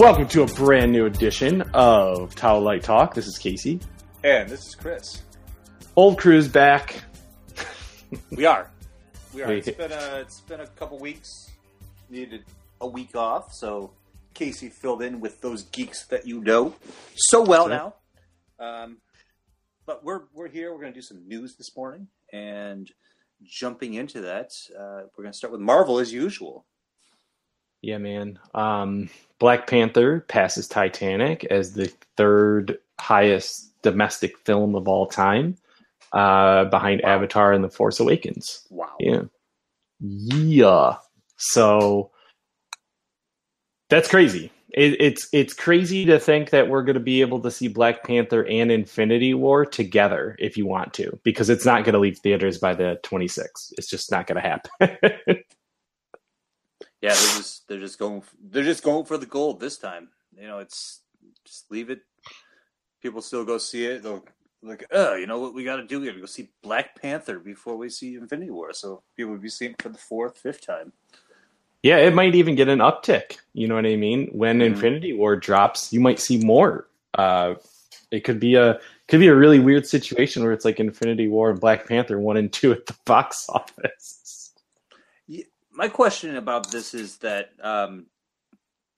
Welcome to a brand new edition of Towel Light Talk. This is Casey. And this is Chris. Old crew's back. We are. We are. It's been a it's been a couple weeks. Needed a week off, so Casey filled in with those geeks that you know so well now. Um, but we're we're here. We're going to do some news this morning, and jumping into that, uh, we're going to start with Marvel as usual. Yeah, man. Um, Black Panther passes Titanic as the third highest domestic film of all time, uh, behind Wow. Avatar and The Force Awakens. Wow. Yeah. Yeah. So that's crazy. It, it's it's crazy to think that we're going to be able to see Black Panther and Infinity War together if you want to, because it's not going to leave theaters by the 26th. It's just not going to happen. Yeah, they're just they're just going they're just going for the gold this time. You know, it's just leave it. People still go see it. They'll like, oh, you know what we got to do? We got to go see Black Panther before we see Infinity War. So people will be seeing it for the fourth, fifth time. yeah, it might even get an uptick. You know what I mean? When Mhm. Infinity War drops, you might see more. Uh, it could be a could be a really weird situation where it's like Infinity War and Black Panther one and two at the box office. My question about this is that um,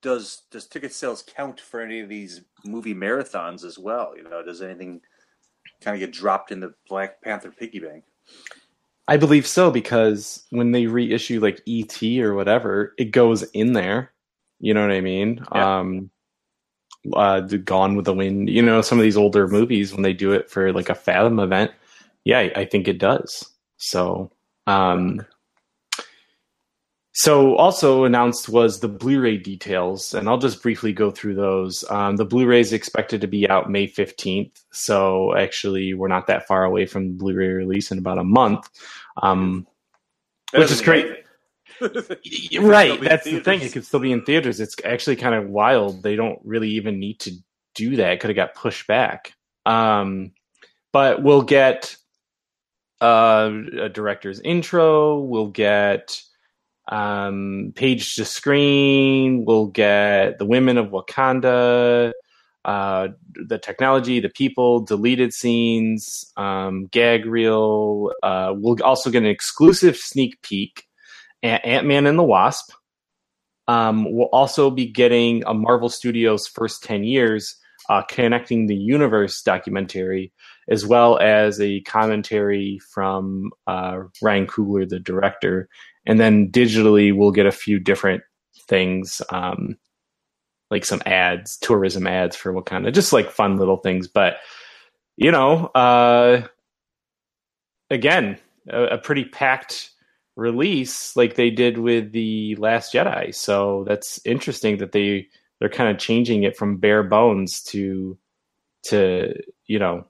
does does ticket sales count for any of these movie marathons as well? You know, does anything kind of get dropped in the Black Panther piggy bank? I believe so because when they reissue like ET or whatever, it goes in there. You know what I mean? Yeah. Um uh the Gone with the Wind, you know, some of these older movies when they do it for like a Fathom event, yeah, I, I think it does. So um so also announced was the Blu-ray details, and I'll just briefly go through those. Um, the Blu-ray is expected to be out May fifteenth, so actually we're not that far away from the Blu-ray release in about a month. Um, Which is great. Right, that's the thing. It could still be in theaters. It's actually kind of wild. They don't really even need to do that. It could have got pushed back. Um, but we'll get uh, a director's intro. We'll get um, page to screen. We'll get the women of Wakanda, uh, the technology, the people, deleted scenes, um, gag reel. Uh, we'll also get an exclusive sneak peek at Ant Man and the Wasp. Um, we'll also be getting a Marvel Studios first 10 years uh, connecting the universe documentary, as well as a commentary from uh, Ryan Coogler, the director. And then digitally, we'll get a few different things, um, like some ads, tourism ads for what kind of just like fun little things. But, you know, uh, again, a, a pretty packed release like they did with the Last Jedi. So that's interesting that they they're kind of changing it from bare bones to to you know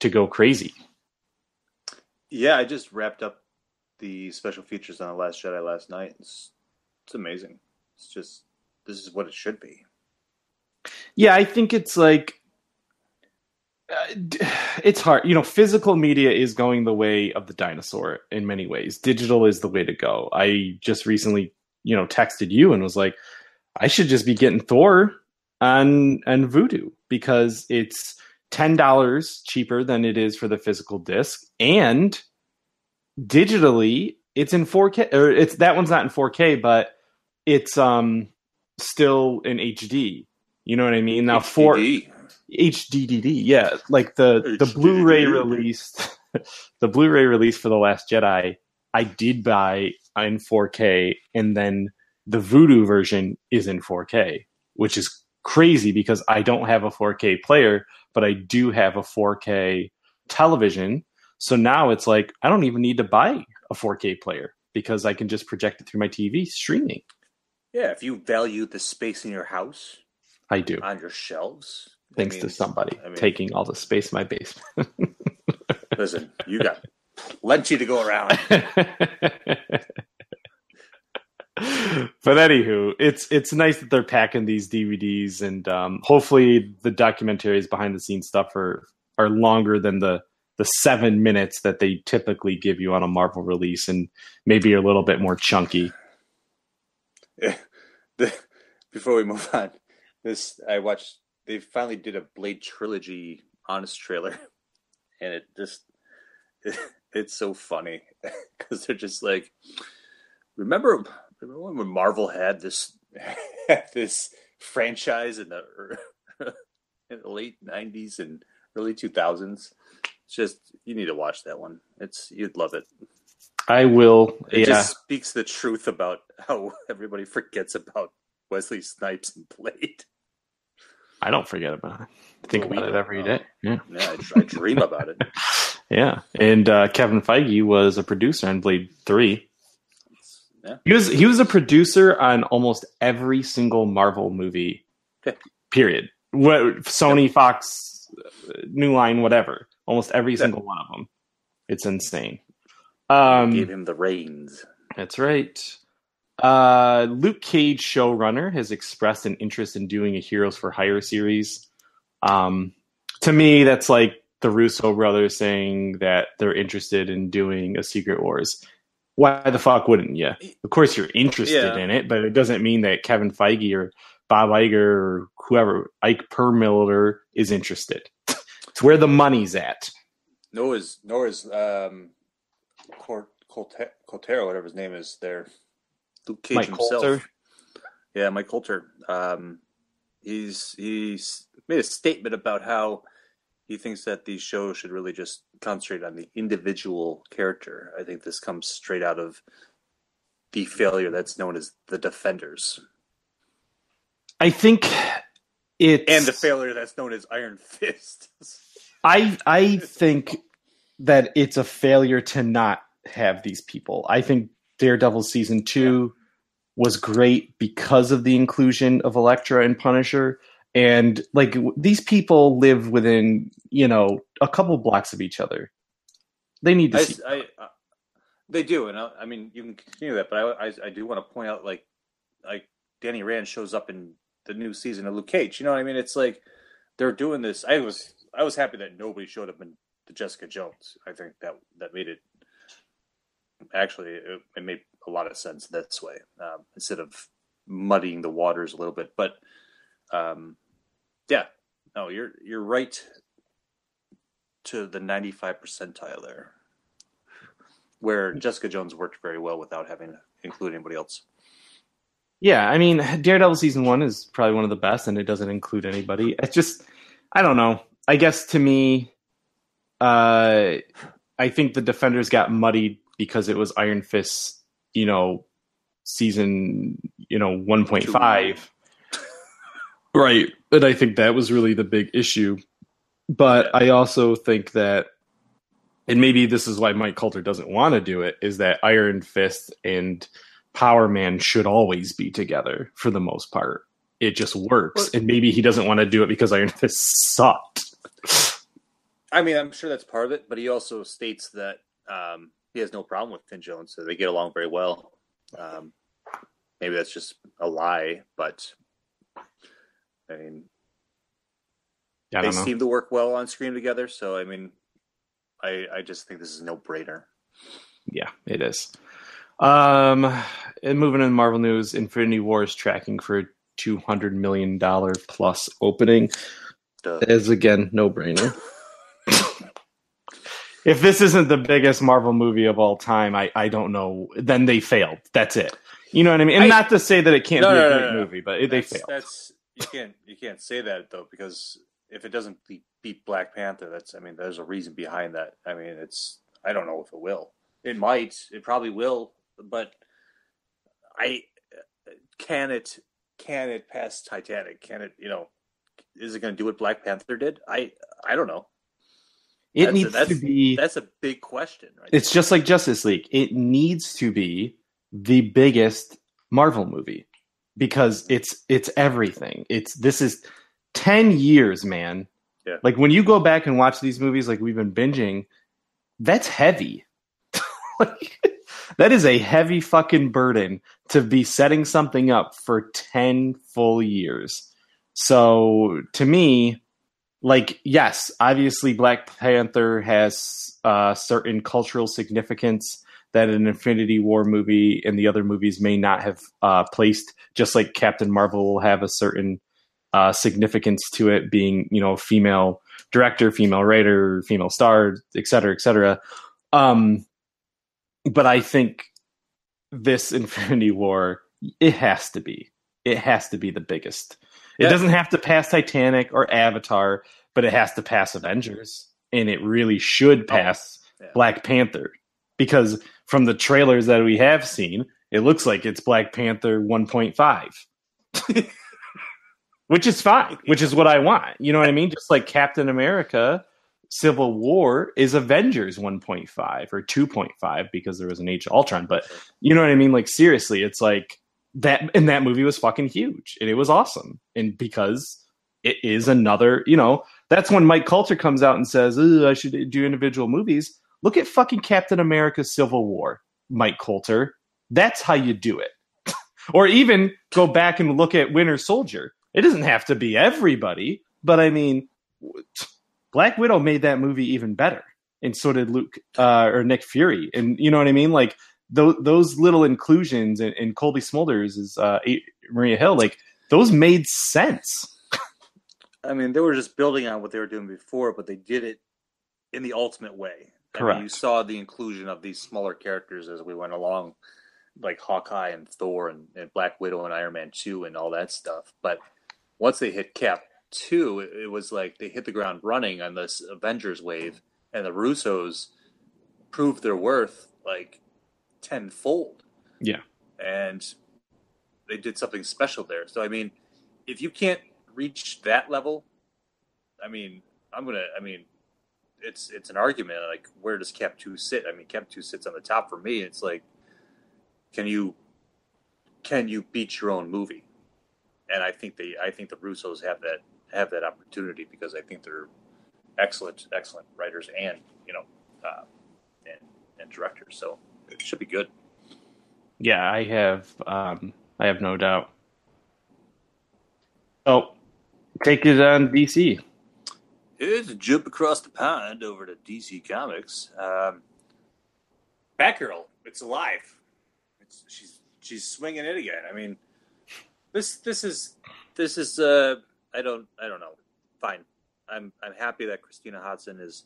to go crazy. Yeah, I just wrapped up the special features on the Last Jedi last night. It's it's amazing. It's just this is what it should be. Yeah, I think it's like uh, it's hard. You know, physical media is going the way of the dinosaur in many ways. Digital is the way to go. I just recently, you know, texted you and was like, I should just be getting Thor on and Vudu because it's ten dollars cheaper than it is for the physical disc, and digitally it's in 4K. Or it's that one's not in 4K, but it's um still in HD. You know what I mean? Now for HDD. HDDD, yeah, like the the Blu-ray released, the Blu-ray release for the Last Jedi, I did buy in 4K, and then the Vudu version is in 4K, which is crazy because I don't have a 4K player, but I do have a 4K television. So now it's like I don't even need to buy a 4K player because I can just project it through my TV streaming. Yeah, if you value the space in your house I do. on your shelves, Thanks to somebody I mean- taking all the space in my basement. Listen, you got plenty to go around. but anywho, it's it's nice that they're packing these DVDs, and um, hopefully the documentaries, behind the scenes stuff are are longer than the the seven minutes that they typically give you on a Marvel release, and maybe a little bit more chunky. The- Before we move on, this I watched. They finally did a Blade trilogy honest trailer, and it just it, it's so funny because they're just like, remember, remember when Marvel had this this franchise in the in the late '90s and early 2000s. It's just you need to watch that one. It's you'd love it. I will. It yeah, just speaks the truth about how everybody forgets about Wesley Snipes and Blade. I don't forget about it. I think about it don't every know. day. Yeah, Yeah, I, I dream about it. yeah. And uh, Kevin Feige was a producer on Blade Three. Yeah. He was he was a producer on almost every single Marvel movie. Yeah. Period. What Sony, Fox, New Line, whatever. Almost every Yeah. single one of them. It's insane. Um, Gave him the reins. That's right. Uh, Luke Cage, showrunner, has expressed an interest in doing a Heroes for Hire series. Um, to me, that's like the Russo brothers saying that they're interested in doing a Secret Wars. Why the fuck wouldn't you? Of course, you're interested Yeah. in it, but it doesn't mean that Kevin Feige or Bob Iger or whoever, Ike Perlmutter, is interested. it's where the money's at. Noah's Noah's um, Cor- Colte- Coltero, whatever his name is, there. Luke Cage Mike himself. Colter. Yeah, Mike Colter. Um, he's he's made a statement about how he thinks that these shows should really just concentrate on the individual character. I think this comes straight out of the failure that's known as the Defenders, I think it's and the failure that's known as Iron Fist. I I think that it's a failure to not have these people. I think Daredevil season two was great because of the inclusion of Elektra and Punisher. And like w- these people live within, you know, a couple blocks of each other. They need to I, see. I, I- they do, and I, I mean you can continue that, but I, I, I do want to point out like like Danny Rand shows up in the new season of Luke Cage. You know what I mean? It's like they're doing this. I was I was happy that nobody showed up in the Jessica Jones. I think that that made it actually it, it made a lot of sense this way um, instead of muddying the waters a little bit. But um, yeah, no, you're you're right to the 95 percentile there where Jessica Jones worked very well without having to include anybody else. Yeah, I mean, Daredevil season one is probably one of the best, and it doesn't include anybody. It's just, I don't know. I guess to me, uh, I think the Defenders got muddied because it was Iron Fist, you know, season, you know, one point five. Right, and I think that was really the big issue. But I also think that, and maybe this is why Mike Colter doesn't want to do it, is that Iron Fist and Power Man should always be together for the most part. It just works, Well- and maybe he doesn't want to do it because Iron Fist sucked. I mean, I'm sure that's part of it, but he also states that um, he has no problem with Finn Jones, so they get along very well. Um, maybe that's just a lie, but I mean, I they know. seem to work well on screen together. So I mean, I I just think this is no brainer. Yeah, it is. Um, and moving in Marvel news, Infinity War is tracking for a two hundred million dollar plus opening. Duh. Is again no brainer. if this isn't the biggest Marvel movie of all time, I I don't know. Then they failed. That's it. You know what I mean? And I- not to say that it can't No, be a no, great no, movie, but they failed. That's you can't you can't say that though because if it doesn't beat, beat Black Panther, that's I mean there's a reason behind that. I mean it's I don't know if it will. It might. It probably will. But I can it can it pass Titanic? Can it you know is it going to do what Black Panther did? I I don't know. It That's a- needs to be. That's a big question, right? It's just like Justice League. It needs to be the biggest Marvel movie because it's it's everything. It's this is 10 years, man. Yeah. Like when you go back and watch these movies like we've been binging, that's heavy. like, that is a heavy fucking burden to be setting something up for 10 full years. So to me, like yes, obviously Black Panther has uh, certain cultural significance that an Infinity War movie and the other movies may not have uh, placed. Just like Captain Marvel will have a certain uh, significance to it being, you know, female director, female writer, female star, et cetera, et cetera. Um, but I think this Infinity War, it has to be. It has to be the biggest. It Yeah. doesn't have to pass Titanic or Avatar, but it has to pass Avengers. And it really should oh, pass yeah. Black Panther. Because from the trailers that we have seen, it looks like it's Black Panther 1.5. which is fine, which is what I want. You know what I mean? Just like Captain America Civil War is Avengers 1.5 or 2.5 because there was an Age of Ultron. But you know what I mean? Like seriously, it's like that and that movie was fucking huge and it was awesome. And because it is another, you know, that's when Mike Colter comes out and says, I should do individual movies. Look at fucking Captain America Civil War, Mike Colter. That's how you do it. or even go back and look at Winter Soldier. It doesn't have to be everybody, but I mean, Black Widow made that movie even better, and so did Luke uh, or Nick Fury, and you know what I mean. Like those those little inclusions and, and Cobie Smulders is uh, Maria Hill, like those made sense. I mean, they were just building on what they were doing before, but they did it in the ultimate way. I Correct. mean, you saw the inclusion of these smaller characters as we went along, like Hawkeye and Thor and, and Black Widow and Iron Man 2 and all that stuff. But once they hit Cap 2, it, it was like they hit the ground running on this Avengers wave, and the Russos proved their worth like tenfold. Yeah. And they did something special there. So, I mean, if you can't reach that level, I mean, I'm gonna. I mean, it's it's an argument. Like, where does Cap Two sit? I mean, Cap Two sits on the top for me. It's like, can you can you beat your own movie? And I think they, I think the Russos have that have that opportunity because I think they're excellent, excellent writers and you know, uh, and and directors. So it should be good. Yeah, I have. Um, I have no doubt. Oh, take it on DC. Here's a jump across the pond over to DC Comics. Um, Batgirl, it's alive. It's, she's she's swinging it again. I mean, this this is this is uh, I don't I don't know. Fine, I'm I'm happy that Christina Hodson is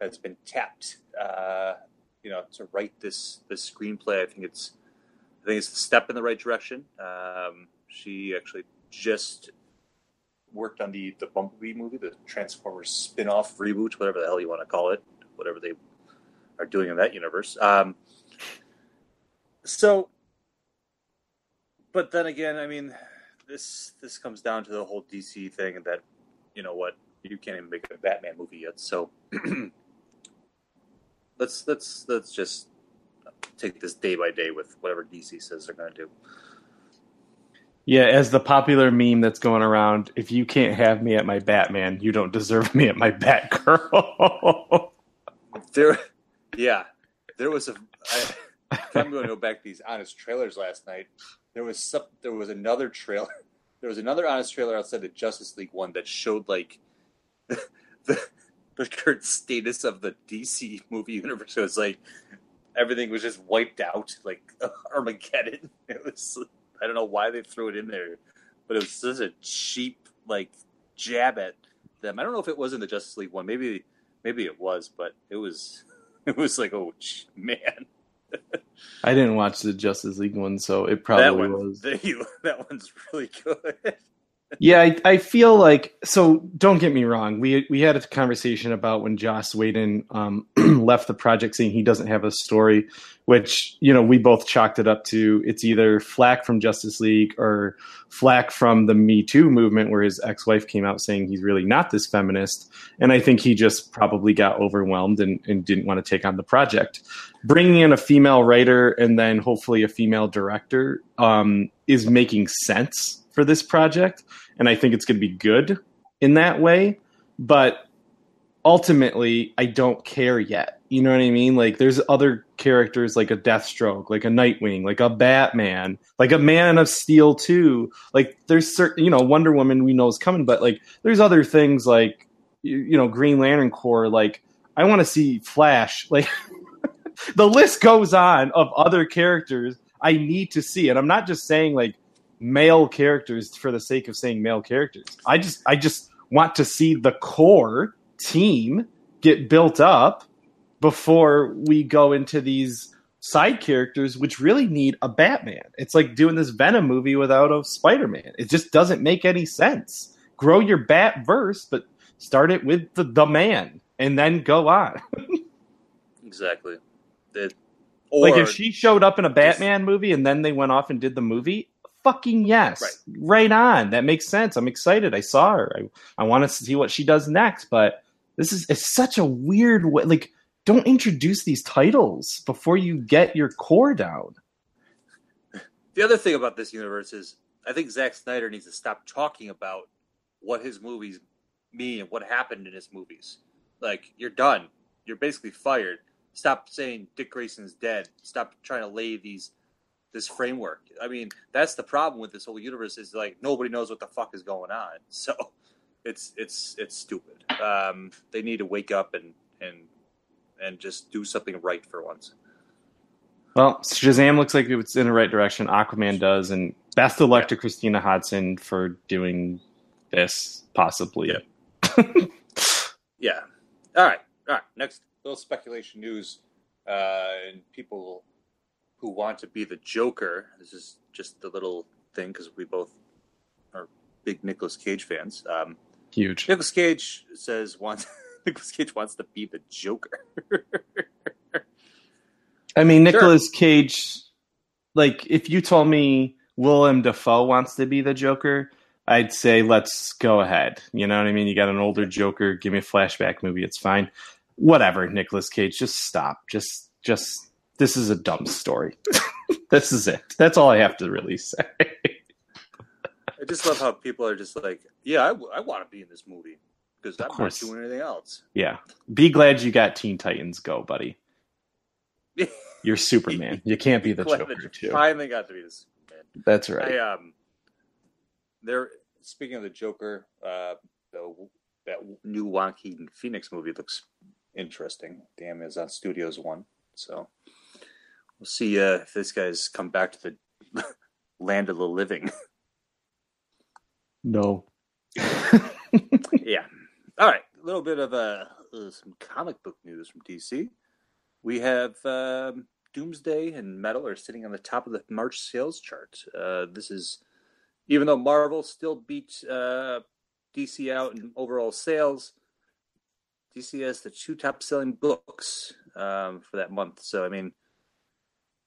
has been tapped. Uh, you know, to write this this screenplay. I think it's I think it's a step in the right direction. Um, she actually just worked on the the Bumblebee movie, the Transformers spin-off reboot, whatever the hell you want to call it, whatever they are doing in that universe. Um, so, but then again, I mean, this this comes down to the whole DC thing, and that you know what, you can't even make a Batman movie yet. So let's let's let's just take this day by day with whatever DC says they're going to do. Yeah, as the popular meme that's going around, if you can't have me at my Batman, you don't deserve me at my Batgirl. There, yeah, there was a. I, I'm going to go back to these honest trailers last night. There was some. There was another trailer. There was another honest trailer outside the Justice League one that showed like the the current status of the DC movie universe. It was like everything was just wiped out, like Armageddon. It was. I don't know why they threw it in there, but it was such a cheap like jab at them. I don't know if it was in the Justice League one. Maybe maybe it was, but it was it was like oh man, I didn't watch the Justice League one, so it that probably one was. they- that one's really good. Yeah, I, I feel like so. Don't get me wrong. We we had a conversation about when Joss Whedon um, left the project, saying he doesn't have a story, which you know we both chalked it up to it's either flack from Justice League or flack from the Me Too movement, where his ex wife came out saying he's really not this feminist, and I think he just probably got overwhelmed and, and didn't want to take on the project. Bringing in a female writer and then hopefully a female director um, is making sense for this project and I think it's going to be good in that way. But ultimately, I don't care yet. You know what I mean? Like, there's other characters like a Deathstroke, like a Nightwing, like a Batman, like a Man of Steel too. Like, there's certain, you know, Wonder Woman we know is coming, but like, there's other things like, you, know, Green Lantern Corps. Like, I want to see Flash. Like, the list goes on of other characters I need to see, and I'm not just saying like male characters for the sake of saying male characters. I just I just want to see the core team get built up before we go into these side characters which really need a Batman. It's like doing this Venom movie without a Spider-Man. It just doesn't make any sense. Grow your Bat verse, but start it with the, the man and then go on. exactly. It, like if she showed up in a Batman just, movie and then they went off and did the movie, fucking yes, right. right, on. That makes sense. I'm excited. I saw her. I, I want to see what she does next. But this is it's such a weird way. Like, don't introduce these titles before you get your core down. The other thing about this universe is, I think Zack Snyder needs to stop talking about what his movies mean and what happened in his movies. Like, you're done. You're basically fired stop saying Dick Grayson's dead. Stop trying to lay these this framework. I mean, that's the problem with this whole universe is like nobody knows what the fuck is going on. So it's it's it's stupid. Um, they need to wake up and and and just do something right for once. Well, Shazam looks like it's in the right direction. Aquaman does, and best of luck yeah. to Christina Hodson for doing this, possibly. Yeah. yeah. All right. All right. Next little speculation news, uh, and people who want to be the Joker. This is just the little thing because we both are big Nicolas Cage fans. Um, Huge. Nicolas Cage says wants Nicolas Cage wants to be the Joker. I mean, Nicolas sure. Cage. Like, if you told me Willem Dafoe wants to be the Joker, I'd say let's go ahead. You know what I mean? You got an older Joker. Give me a flashback movie. It's fine whatever, Nicolas Cage, just stop. Just, just, this is a dumb story. this is it. That's all I have to really say. I just love how people are just like, yeah, I, w- I want to be in this movie because I'm not doing anything else. Yeah. Be glad you got Teen Titans Go, buddy. You're Superman. You can't be the Joker, too. Finally got to be the Superman. That's right. I, um, there. Speaking of the Joker, uh, the that new Joaquin Phoenix movie looks interesting. The Amazon Studios one. So we'll see uh, if this guy's come back to the land of the living. No. yeah. All right. A little bit of uh, some comic book news from DC. We have um, Doomsday and Metal are sitting on the top of the March sales chart. Uh, this is even though Marvel still beats uh, DC out in overall sales. DC has the two top selling books um, for that month. So, I mean,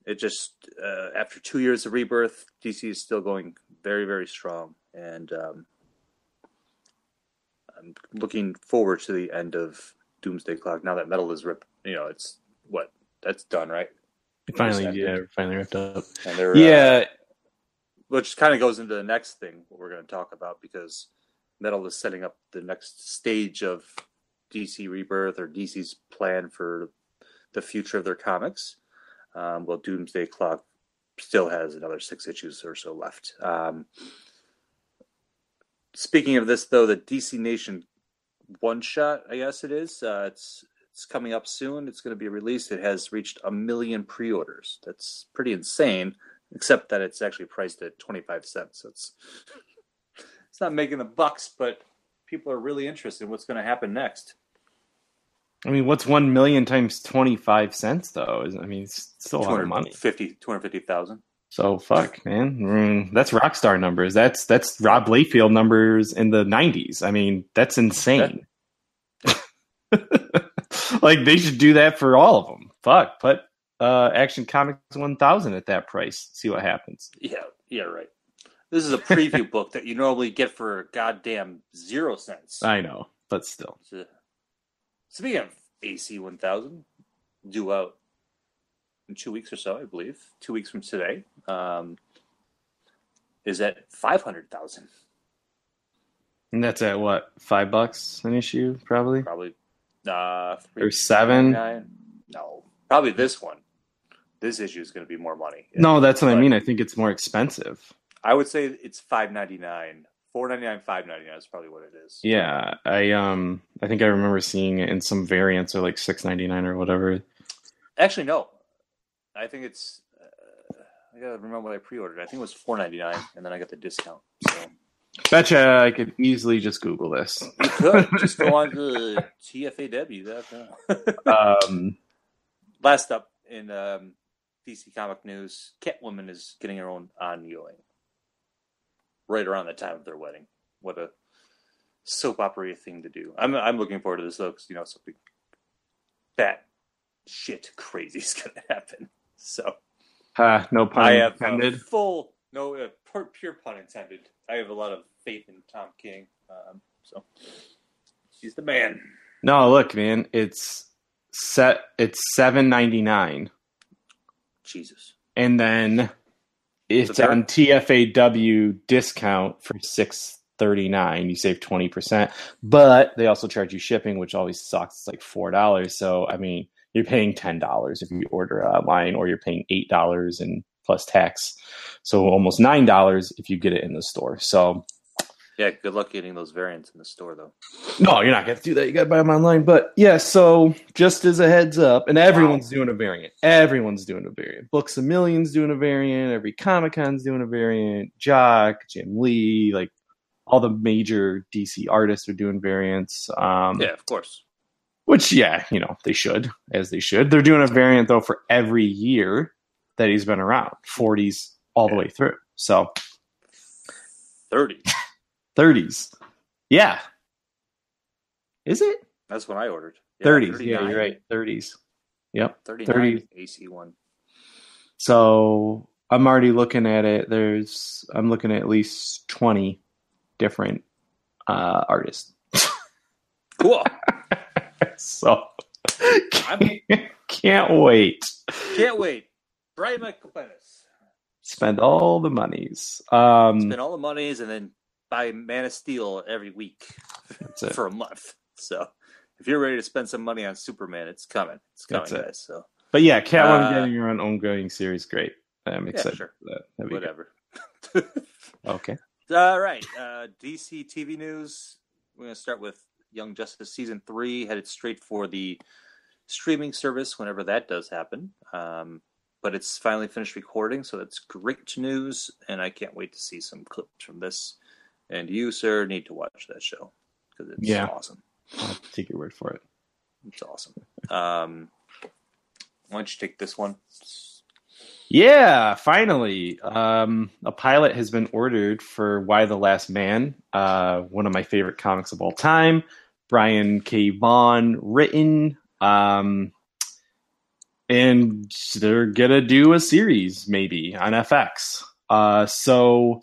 it just, uh, after two years of rebirth, DC is still going very, very strong. And um, I'm looking forward to the end of Doomsday Clock now that metal is ripped. You know, it's what? That's done, right? It finally, yeah, finally ripped up. yeah. Uh, which kind of goes into the next thing what we're going to talk about because metal is setting up the next stage of DC Rebirth or DC's plan for the future of their comics. Um, well, Doomsday Clock still has another six issues or so left. Um, speaking of this, though, the DC Nation one shot, I guess it is. Uh, it's it's coming up soon. It's going to be released. It has reached a million pre-orders. That's pretty insane. Except that it's actually priced at twenty five cents. So it's it's not making the bucks, but people are really interested in what's going to happen next. I mean, what's one million times twenty five cents though? I mean, it's still a lot of money. 50, 250,000. So fuck, man. Mm, that's Rockstar numbers. That's that's Rob Liefeld numbers in the nineties. I mean, that's insane. like they should do that for all of them. Fuck, put uh, Action Comics one thousand at that price. See what happens. Yeah, yeah, right. This is a preview book that you normally get for goddamn zero cents. I know, but still. Speaking of AC 1000, due out in two weeks or so, I believe, two weeks from today, um, is at 500,000. And that's at what, five bucks an issue, probably? Probably. Uh, or seven? No, probably this one. This issue is going to be more money. No, that's what I mean. I think it's more expensive. I would say it's five ninety nine. Four ninety nine, five ninety nine is probably what it is. Yeah, I um, I think I remember seeing it in some variants or like six ninety nine or whatever. Actually, no. I think it's. Uh, I gotta remember what I pre-ordered. I think it was four ninety nine, and then I got the discount. So Betcha I could easily just Google this. you could just go on to tfaw.com. Um, Last up in um, DC comic news, Catwoman is getting her own ongoing. Right around the time of their wedding. What a soap opera thing to do. I'm I'm looking forward to this though, because you know something that shit crazy is gonna happen. So uh, no pun I have uh, intended. full no uh, pure, pure pun intended. I have a lot of faith in Tom King. Um, so he's the man. No, look, man, it's set. It's seven ninety nine, Jesus. and then it's So on TFAW discount for six thirty nine. You save twenty percent, but they also charge you shipping, which always sucks. It's like four dollars. So I mean, you're paying ten dollars if you order online, or you're paying eight dollars and plus tax. So almost nine dollars if you get it in the store. So Yeah, good luck getting those variants in the store though. No, you're not going to do that. You got to buy them online. But yeah, so just as a heads up, and everyone's doing a variant. Everyone's doing a variant. Books a Million's doing a variant. Every Comic Con's doing a variant. Jock, Jim Lee, like all the major DC artists are doing variants. Um, Yeah, of course. Which, yeah, you know, they should, as they should. They're doing a variant, though, for every year that he's been around 40s all the way through. So Thirty. 30s. Yeah. Is it? That's what I ordered. 30s. Yeah, you're right. 30s. Yep. 39 30. AC one. So I'm already looking at it. There's I'm looking at at least 20 different uh, artists. Cool. so can't, can't wait. Can't wait. Brian Michael Spend all the monies. Um, Spend all the monies and then buy Man of Steel every week for a month. So if you're ready to spend some money on Superman, it's coming. It's coming, it. guys. So but yeah, Catwoman Uh, getting her own ongoing series, great. I'm excited Yeah, sure. for that. Whatever. Okay. All right. Uh, DC TV news. We're going to start with Young Justice season three, headed straight for the streaming service whenever that does happen. Um, but it's finally finished recording, so that's great news, and I can't wait to see some clips from this. And you, sir, need to watch that show because it's Yeah. awesome. I'll take your word for it. It's awesome. Um, why don't you take this one? Yeah, finally. Um, a pilot has been ordered for Y the Last Man, uh, one of my favorite comics of all time. Brian K. Vaughan written. Um, and they're going to do a series maybe on FX. Uh, so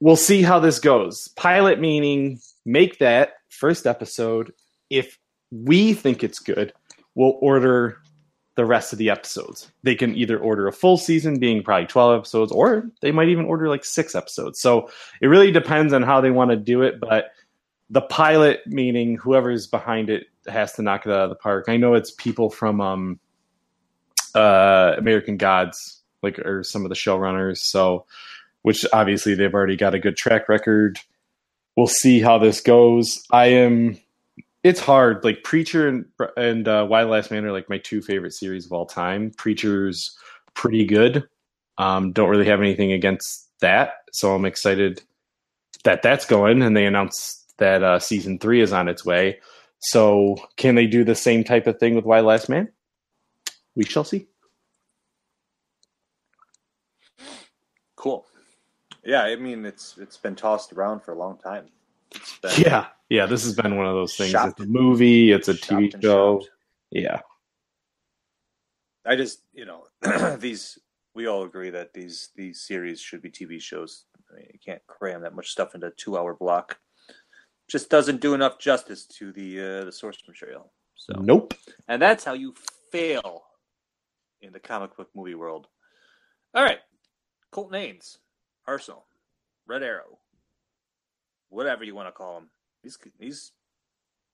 we'll see how this goes. Pilot meaning make that first episode. If we think it's good, we'll order the rest of the episodes. They can either order a full season, being probably 12 episodes, or they might even order like six episodes. So it really depends on how they want to do it. But the pilot, meaning whoever's behind it, has to knock it out of the park. I know it's people from um, uh, American Gods, like, or some of the showrunners. So, which obviously they've already got a good track record. We'll see how this goes. I am it's hard. Like Preacher and and uh, Y the Last Man are like my two favorite series of all time. Preacher's pretty good. Um, don't really have anything against that, so I'm excited that that's going. And they announced that uh, season three is on its way. So can they do the same type of thing with Y Last Man? We shall see. Cool. Yeah, I mean it's it's been tossed around for a long time. Yeah, yeah. This has been one of those things. Shopped. It's a movie. It's a TV show. shopped. Yeah, I just you know these we all agree that these these series should be TV shows. I mean, you can't cram that much stuff into a two hour block. Just doesn't do enough justice to the uh, the source material. So nope. and that's how you fail in the comic book movie world. All right, Colton Haynes, Arsenal, Red Arrow, whatever you want to call him. He's he's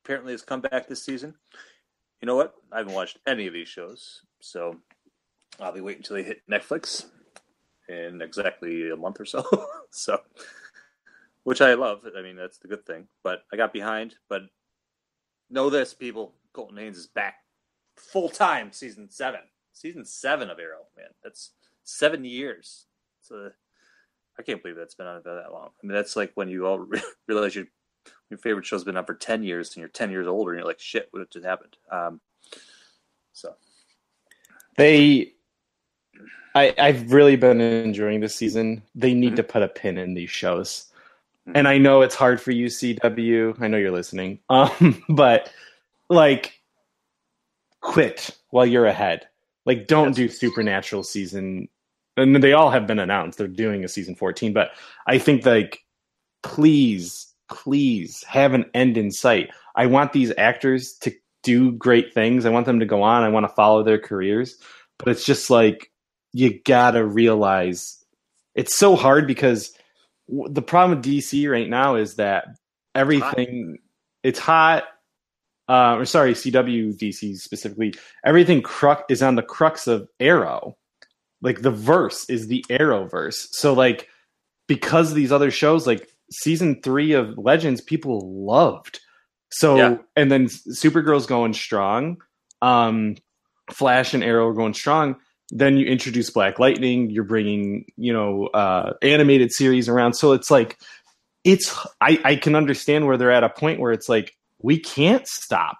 apparently has come back this season. You know what? I haven't watched any of these shows, so I'll be waiting until they hit Netflix in exactly a month or so. so, which I love. I mean, that's the good thing. But I got behind. But know this, people: Colton Haynes is back full time. Season seven. Season seven of Arrow. Man, that's seven years. So I can't believe that's been on for that long. I mean, that's like when you all realize your your favorite show's been on for ten years, and you're ten years older, and you're like, shit, what just happened? Um, so they I, I've really been enjoying this season. They need Mhm. to put a pin in these shows. Mhm. And I know it's hard for you, CW. I know you're listening. Um, but like quit while you're ahead. Like don't Yes. do supernatural season and they all have been announced. They're doing a season 14, but I think like please, please have an end in sight. I want these actors to do great things. I want them to go on. I want to follow their careers. But it's just like you gotta realize it's so hard because the problem with DC right now is that everything it's hot. Uh, or sorry, CW DC specifically. Everything crux is on the crux of Arrow. Like the verse is the Arrowverse. So like because these other shows, like season three of Legends, people loved. So Yeah. and then Supergirl's going strong. Um, Flash and Arrow are going strong. Then you introduce Black Lightning. You're bringing, you know, uh, animated series around. So it's like, it's I, I can understand where they're at a point where it's like we can't stop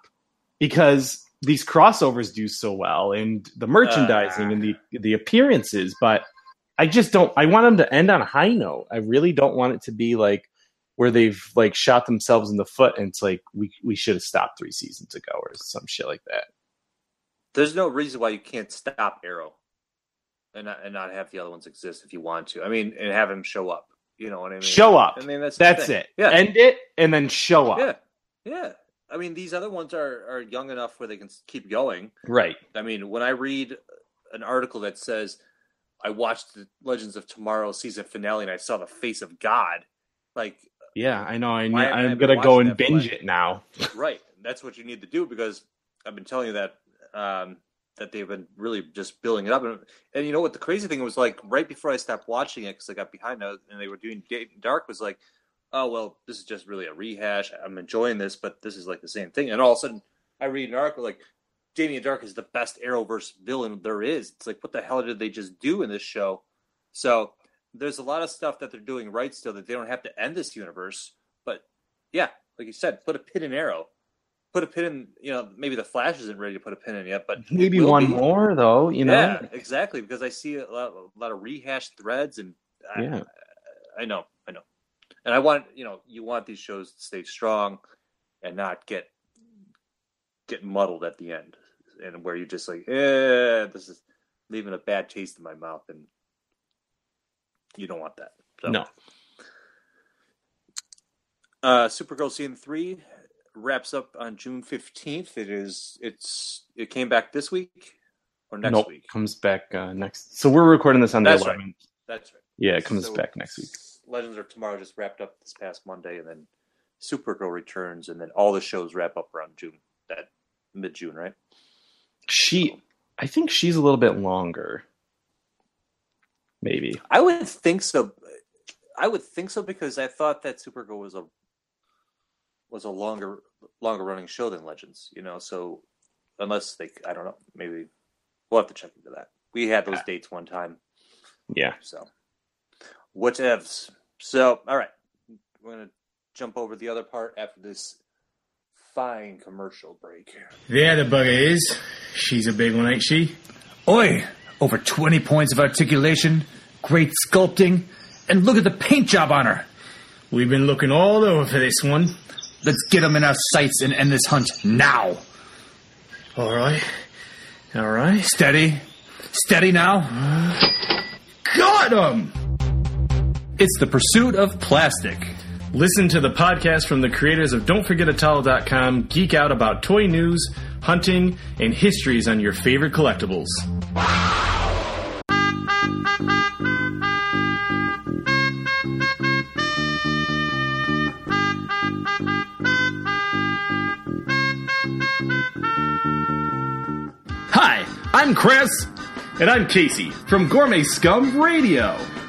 because these crossovers do so well and the merchandising and the uh. the appearances. But I just don't. I want them to end on a high note. I really don't want it to be like where they've like shot themselves in the foot and it's like we we should have stopped three seasons ago or some shit like that. there's no reason why you can't stop Arrow and not, and not have the other ones exist if you want to. I mean, and have him show up. You know what I mean? Show up. I mean, that's That's it. Yeah. End it and then show up. Yeah, yeah. I mean, these other ones are are young enough where they can keep going. Right. I mean, when I read an article that says I watched the Legends of Tomorrow season finale and I saw the face of God, like Yeah, I know. I I I'm gonna go and binge it now. right, that's what you need to do because I've been telling you that um, that they've been really just building it up, and, and you know what the crazy thing was like right before I stopped watching it because I got behind it and they were doing Darhk was like, oh well, this is just really a rehash. I'm enjoying this, but this is like the same thing, and all of a sudden I read an article like. Damien Darhk is the best Arrowverse villain there is. It's like, what the hell did they just do in this show? So there's a lot of stuff that they're doing right still that they don't have to end this universe. But yeah, like you said, put a pin in Arrow. Put a pin in, you know, maybe the Flash isn't ready to put a pin in yet, but Maybe one be. more though. You know. Yeah, exactly. Because I see a lot, a lot of rehashed threads, and I, Yeah. I I know, and I want you know, you want these shows to stay strong and not get get muddled at the end, and where you're just like, eh, this is leaving a bad taste in my mouth, and you don't want that. So. No. Uh, Supergirl season three wraps up on June fifteenth. It is. It's. It came back this week or next nope. week. Comes back uh, next. So we're recording this on the 11th. right. That's right. Yeah, it comes So, back next week. Legends of Tomorrow just wrapped up this past Monday, and then Supergirl returns, and then all the shows wrap up around June. That mid June, right? She, I think she's a little bit longer. Maybe. I would think so. I would think so because I thought that Supergirl was a was a longer longer running show than Legends. You know, so unless they, I don't know, maybe we'll have to check into that. We had those dates one time, Yeah. so whatevs. So all right, we're gonna jump over the other part after this fine commercial break. There the bugger is. She's a big one, ain't she? Oi! Over 20 points of articulation, great sculpting, and look at the paint job on her. We've been looking all over for this one. Let's get them in our sights and end this hunt now. All right. All right. Steady. Steady now. Got him! It's the pursuit of plastic. Listen to the podcast from the creators of Don'tForgetAtowel.com. Geek out about toy news, hunting, and histories on your favorite collectibles. Hi, I'm Chris. And I'm Casey from Gourmet Scum Radio.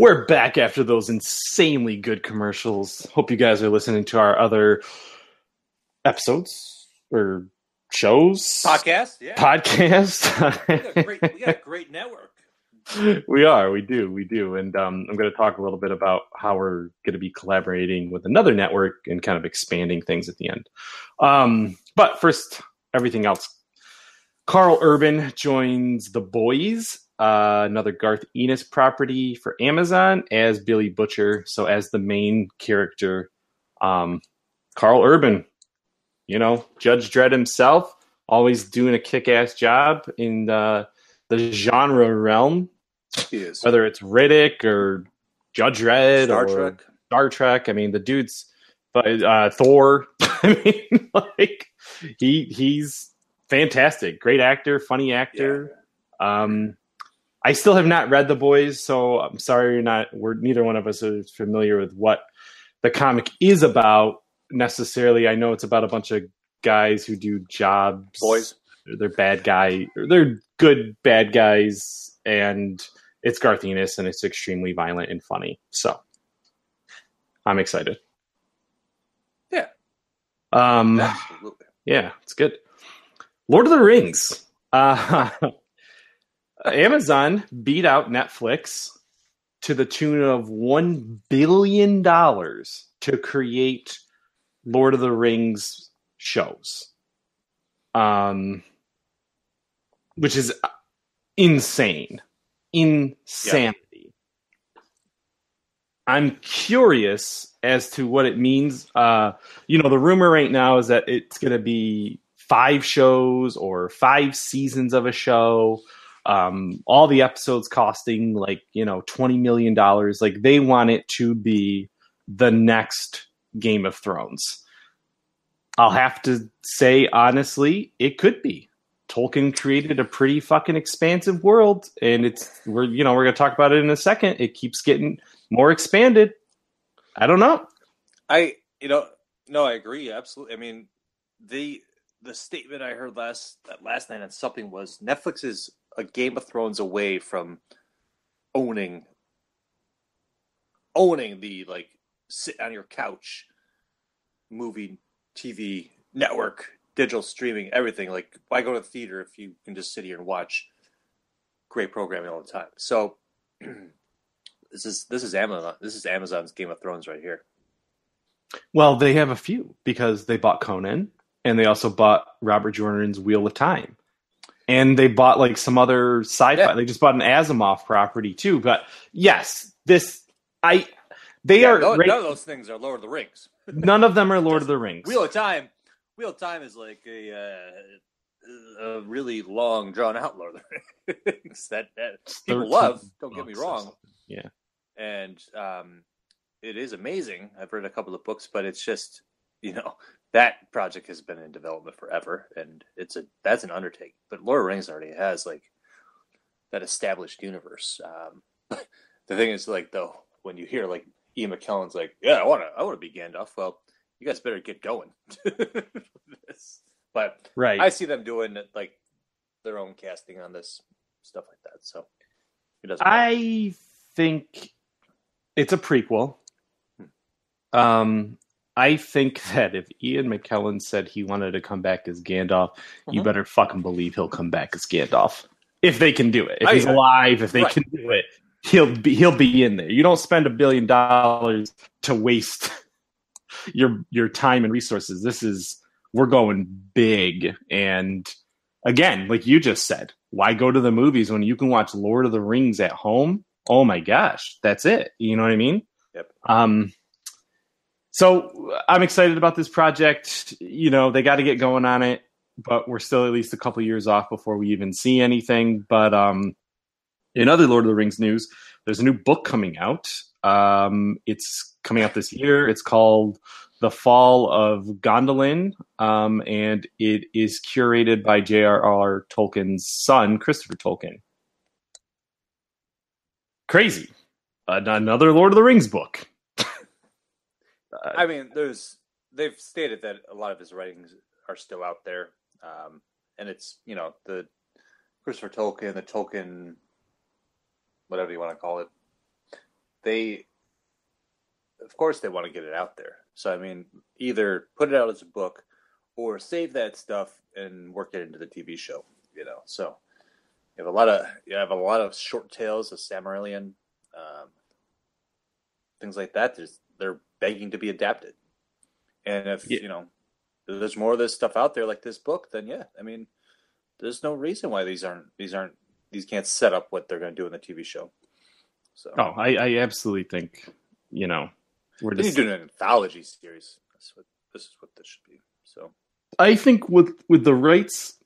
We're back after those insanely good commercials. Hope you guys are listening to our other episodes or shows, Podcast, yeah. podcast. we, got a great, we got a great network. we are, we do, we do, and um, I'm going to talk a little bit about how we're going to be collaborating with another network and kind of expanding things at the end. Um, but first, everything else. Karl Urban joins the Boys uh, another Garth Ennis property for Amazon as Billy Butcher. So as the main character, um, Karl Urban, you know, Judge Dredd himself, always doing a kick-ass job in the, the genre realm. He is. Whether it's Riddick or Judge Dredd Star or Trek. Star Trek. I mean, the dude's but uh, Thor. I mean, like he he's fantastic, great actor, funny actor. Um, I still have not read The Boys, so I'm sorry you're not. We're neither one of us is familiar with what the comic is about necessarily. I know it's about a bunch of guys who do jobs. Boys. They're bad guy. They're good bad guys, and it's Garth Ennis, and it's extremely violent and funny. So I'm excited. Yeah. Um. Absolutely. Yeah, it's good. Lord of the Rings. Uh, Amazon beat out Netflix to the tune of one billion dollars to create Lord of the Rings shows, um, which is insane, insanity. I'm curious as to what it means. Uh, you know, the rumor right now is that it's going to be five shows or five seasons of a show um, all the episodes costing like you know 20 million dollars like they want it to be the next game of thrones. I'll have to say honestly it could be. Tolkien created a pretty fucking expansive world and it's we're you know we're to talk about it in a second. It keeps getting more expanded. I don't know. I you know no, I agree absolutely. I mean the the statement I heard last last night on something was Netflix is a Game of Thrones away from owning owning the like sit on your couch movie TV network digital streaming everything. Like why go to the theater if you can just sit here and watch great programming all the time? So this is this is Amazon this is Amazon's Game of Thrones right here. Well they have a few because they bought conan and they also bought robert jordan's wheel of time and they bought like some other sci-fi. Yeah. They just bought an Asimov property too. But yes, this I they Yeah, are no- right- none of those things are Lord of the Rings none of them are Lord of the Rings. Wheel of Time. Wheel of Time is like a uh, a really long, drawn out Lord of the Rings that, that people 13 love. Don't get me wrong. Yeah. and um, it is amazing. I've read a couple of books, but it's just you know that project has been in development forever, and it's a that's an undertaking. But Lord of Rings already has like that established universe. Um, the thing is, like though, when you hear like Ian McKellen's like, "Yeah, I want to, I want to be Gandalf," well, you guys better get going. This- but Right. I see them doing like their own casting on this stuff like that. So it doesn't. matter. I think it's a prequel. Um, I think that if Ian McKellen said he wanted to come back as Gandalf, you Mhm. better fucking believe he'll come back as Gandalf. If they can do it, if I- he's alive, if they Right. can do it, he'll be he'll be in there. You don't spend a billion dollars to waste your your time and resources. This is we're going big and again, like you just said, why go to the movies when you can watch Lord of the Rings at home? Oh my gosh, that's it. You know what I mean? Yep. Um so I'm excited about this project. You know, they got to get going on it, but we're still at least a couple years off before we even see anything. But um, in other Lord of the Rings news, there's a new book coming out. Um, it's coming out this year. It's called The Fall of Gondolin, um, and it is curated by J.R.R. Tolkien's son, Christopher Tolkien. Crazy. Another Lord of the Rings book. I mean, there's they've stated that a lot of his writings are still out there, um, and it's you know the Christopher Tolkien, the Tolkien, whatever you want to call it. They, of course, they want to get it out there. So I mean, either put it out as a book, or save that stuff and work it into the TV show. You know, so you have a lot of you have a lot of short tales of Silmarillion, um, things like that. There's they're begging to be adapted. And if Yeah. you know there's more of this stuff out there like this book, then yeah, I mean, there's no reason why these aren't these aren't these can't set up what they're going to do in the TV show. So Oh, I, I absolutely think, you know, we're just. to do an anthology series. That's what this is what this should be. So I think with with the rights,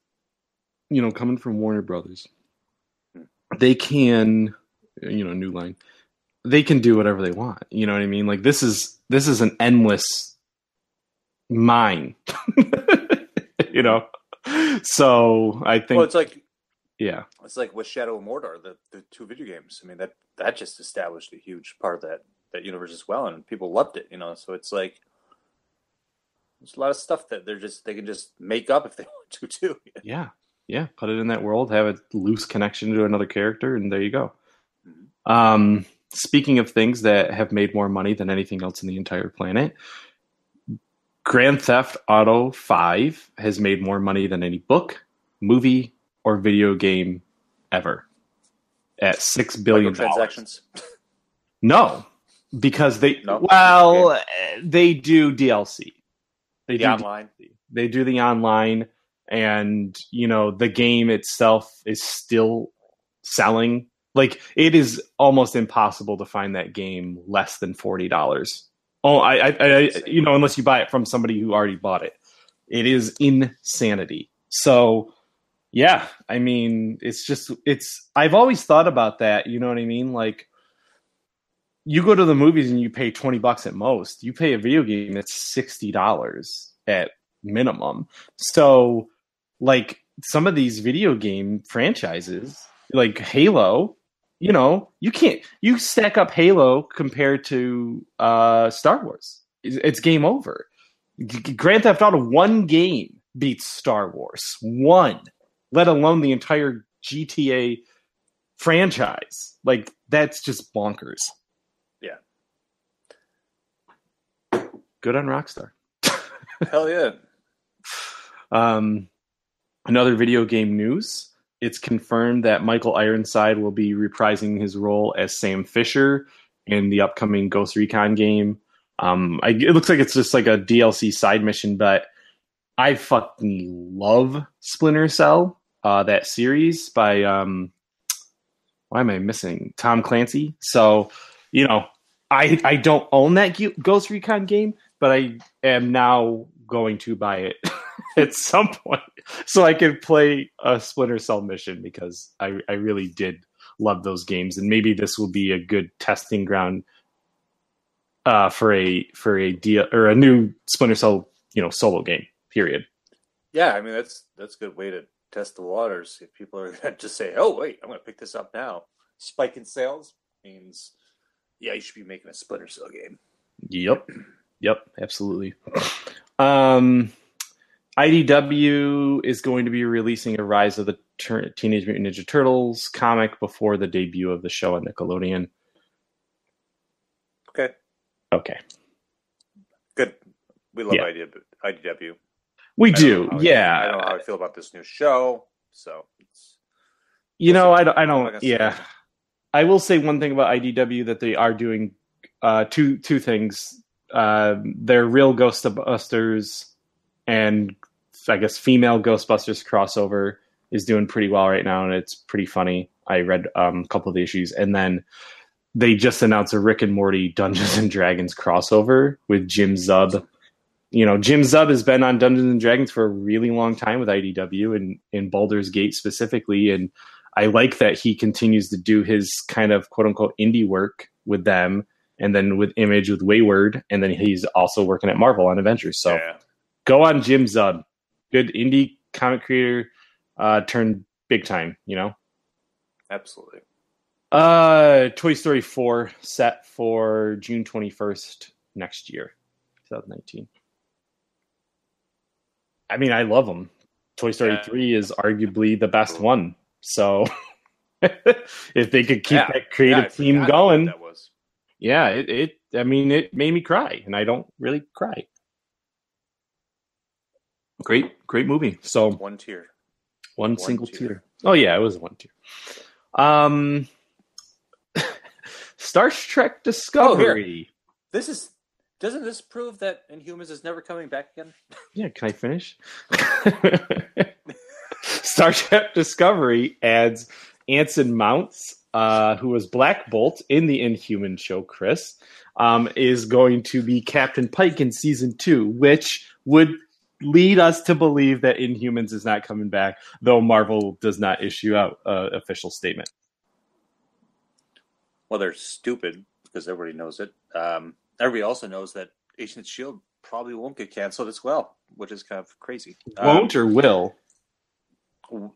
you know, coming from Warner Brothers, hmm. they can, you know, new line, they can do whatever they want. You know what I mean? Like this is this is an endless mine. you know, so I think, well, it's like yeah, it's like with Shadow of Mordor, the the two video games. I mean that that just established a huge part of that that universe as well, and people loved it. You know, so it's like there's a lot of stuff that they're just they can just make up if they want to too. yeah, yeah. Put it in that world, have a loose connection to another character, and there you go. Mhm. Um, speaking of things that have made more money than anything else in the entire planet, Grand Theft Auto 5 has made more money than any book, movie, or video game ever at 6 billion transactions. No, because they, No? well, eh, they do DLC. They The do online. they do the online and you know the game itself is still selling like it is almost impossible to find that game less than $40 oh I, I, I you know unless you buy it from somebody who already bought it. It is insanity. So yeah i mean it's just it's i've always thought about that you know what i mean? Like you go to the movies and you pay 20 bucks at most. You pay a video game that's $60 at minimum. So like some of these video game franchises like halo you know you can't you stack up halo compared to uh star wars it's, it's game over G- G- grand theft auto one game beats star wars one let alone the entire gta franchise like that's just bonkers Yeah. good on rockstar Hell yeah. Um, another video game news. It's confirmed that Michael Ironside will be reprising his role as Sam Fisher in the upcoming Ghost Recon game. Um, I, it looks like it's just like a DLC side mission, but I fucking love Splinter Cell, uh, that series by um, why am I missing Tom Clancy? So, you know, I I don't own that Ghost Recon game, but I am now going to buy it at some point so I could play a Splinter Cell mission because I I really did love those games, and maybe this will be a good testing ground uh, for a for a deal or a new Splinter Cell you know solo game. Period. Yeah, I mean that's that's a good way to test the waters. If people are gonna just say, "Oh, wait, I'm going to pick this up now," spike in sales means, yeah, you should be making a Splinter Cell game. Yep. Yep. Absolutely. Um, IDW is going to be releasing a Rise of the Tur- Teenage Mutant Ninja Turtles comic before the debut of the show on Nickelodeon. Okay, Okay. good. We love Yeah. IDW. IDW. We I do. know how I- Yeah. I don't know how I feel about this new show. So it's, You know, I don't, I don't yeah. I will say one thing about IDW that they are doing uh, two two things. Uh, they're real Ghostbusters and I guess female Ghostbusters crossover is doing pretty well right now, and it's pretty funny. I read um, a couple of the issues, and then they just announced a Rick and Morty Dungeons and Dragons crossover with Jim Zub. You know, Jim Zub has been on Dungeons and Dragons for a really long time with IDW and in Baldur's Gate specifically, and I like that he continues to do his kind of quote unquote indie work with them, and then with Image with Wayward, and then he's also working at Marvel on Avengers. So yeah. Go on Jim Zub, good indie comic creator, uh, turned big time. You know. absolutely. Uh, Toy Story 4 set for June 21st next year, 2019. I mean, I love them. Toy Story Yeah. 3 is arguably the best one. So if they could keep Yeah. that creative Yeah, team going, That was. yeah, it, it, I mean, it made me cry, and I don't really cry. Great, great movie. So one tier. one, One single tier. tear. Oh yeah, it was one tier. Um, Star Trek Discovery. This is. Doesn't this prove that Inhumans is never coming back again? yeah, can I finish? Star Trek Discovery adds Anson Mounts, uh, who was Black Bolt in the Inhuman show. Chris um, is going to be Captain Pike in season two, which would lead us to believe that Inhumans is not coming back, though Marvel does not issue out an official statement. Well, they're stupid because everybody knows it. Um, everybody also knows that Agent Shield probably won't get canceled as well, which is kind of crazy. Um, Won't or will?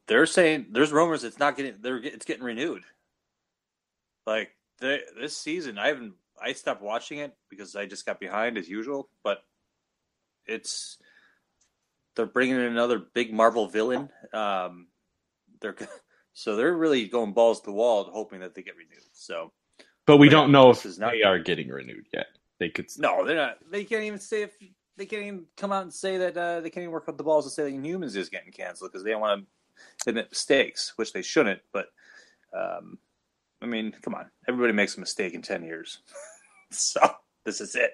they're saying there's rumors it's not getting they're it's getting renewed. Like they, this season, I haven't I stopped watching it because I just got behind as usual. But it's they're bringing in another big Marvel villain. Um, they're so they're really going balls to the wall, hoping that they get renewed. So But we But don't know if is not- they are getting renewed yet. They could. no, they're not. They can't even say if they can't even come out and say that uh, they can't even work up the balls to say that Inhumans is getting canceled because they don't want to admit mistakes, which they shouldn't. But um, I mean, come on, everybody makes a mistake in ten years, so this is it.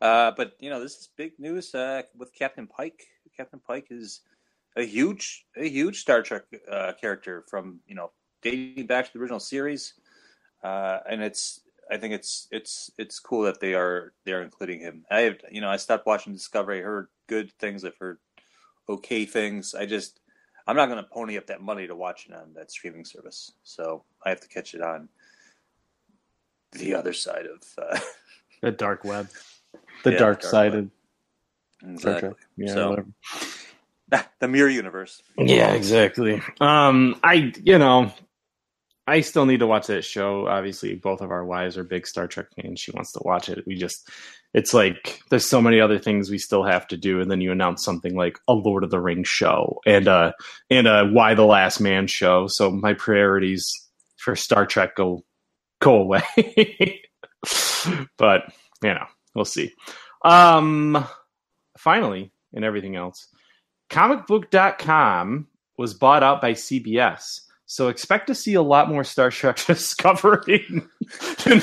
Uh, but you know, this is big news uh, with Captain Pike. Captain Pike is a huge, a huge Star Trek uh, character from you know dating back to the original series, uh, and it's I think it's it's it's cool that they are they are including him. I have you know I stopped watching Discovery. I heard good things. I've heard okay things. I just I'm not going to pony up that money to watch it on that streaming service. So I have to catch it on the other side of uh, The dark web. The Yeah, dark, dark side web. of exactly. Trek. Yeah, So- whatever. the mirror universe. Yeah, exactly. Um, I you know, I still need to watch that show. Obviously, both of our wives are big Star Trek fans. She wants to watch it. We just, it's like there's so many other things we still have to do, and then you announce something like a Lord of the Rings show and a and a Y the Last Man show. So my priorities for Star Trek go go away. but you know, we'll see. Um, finally, and everything else comicbook.com was bought out by CBS. So expect to see a lot more Star Trek Discovery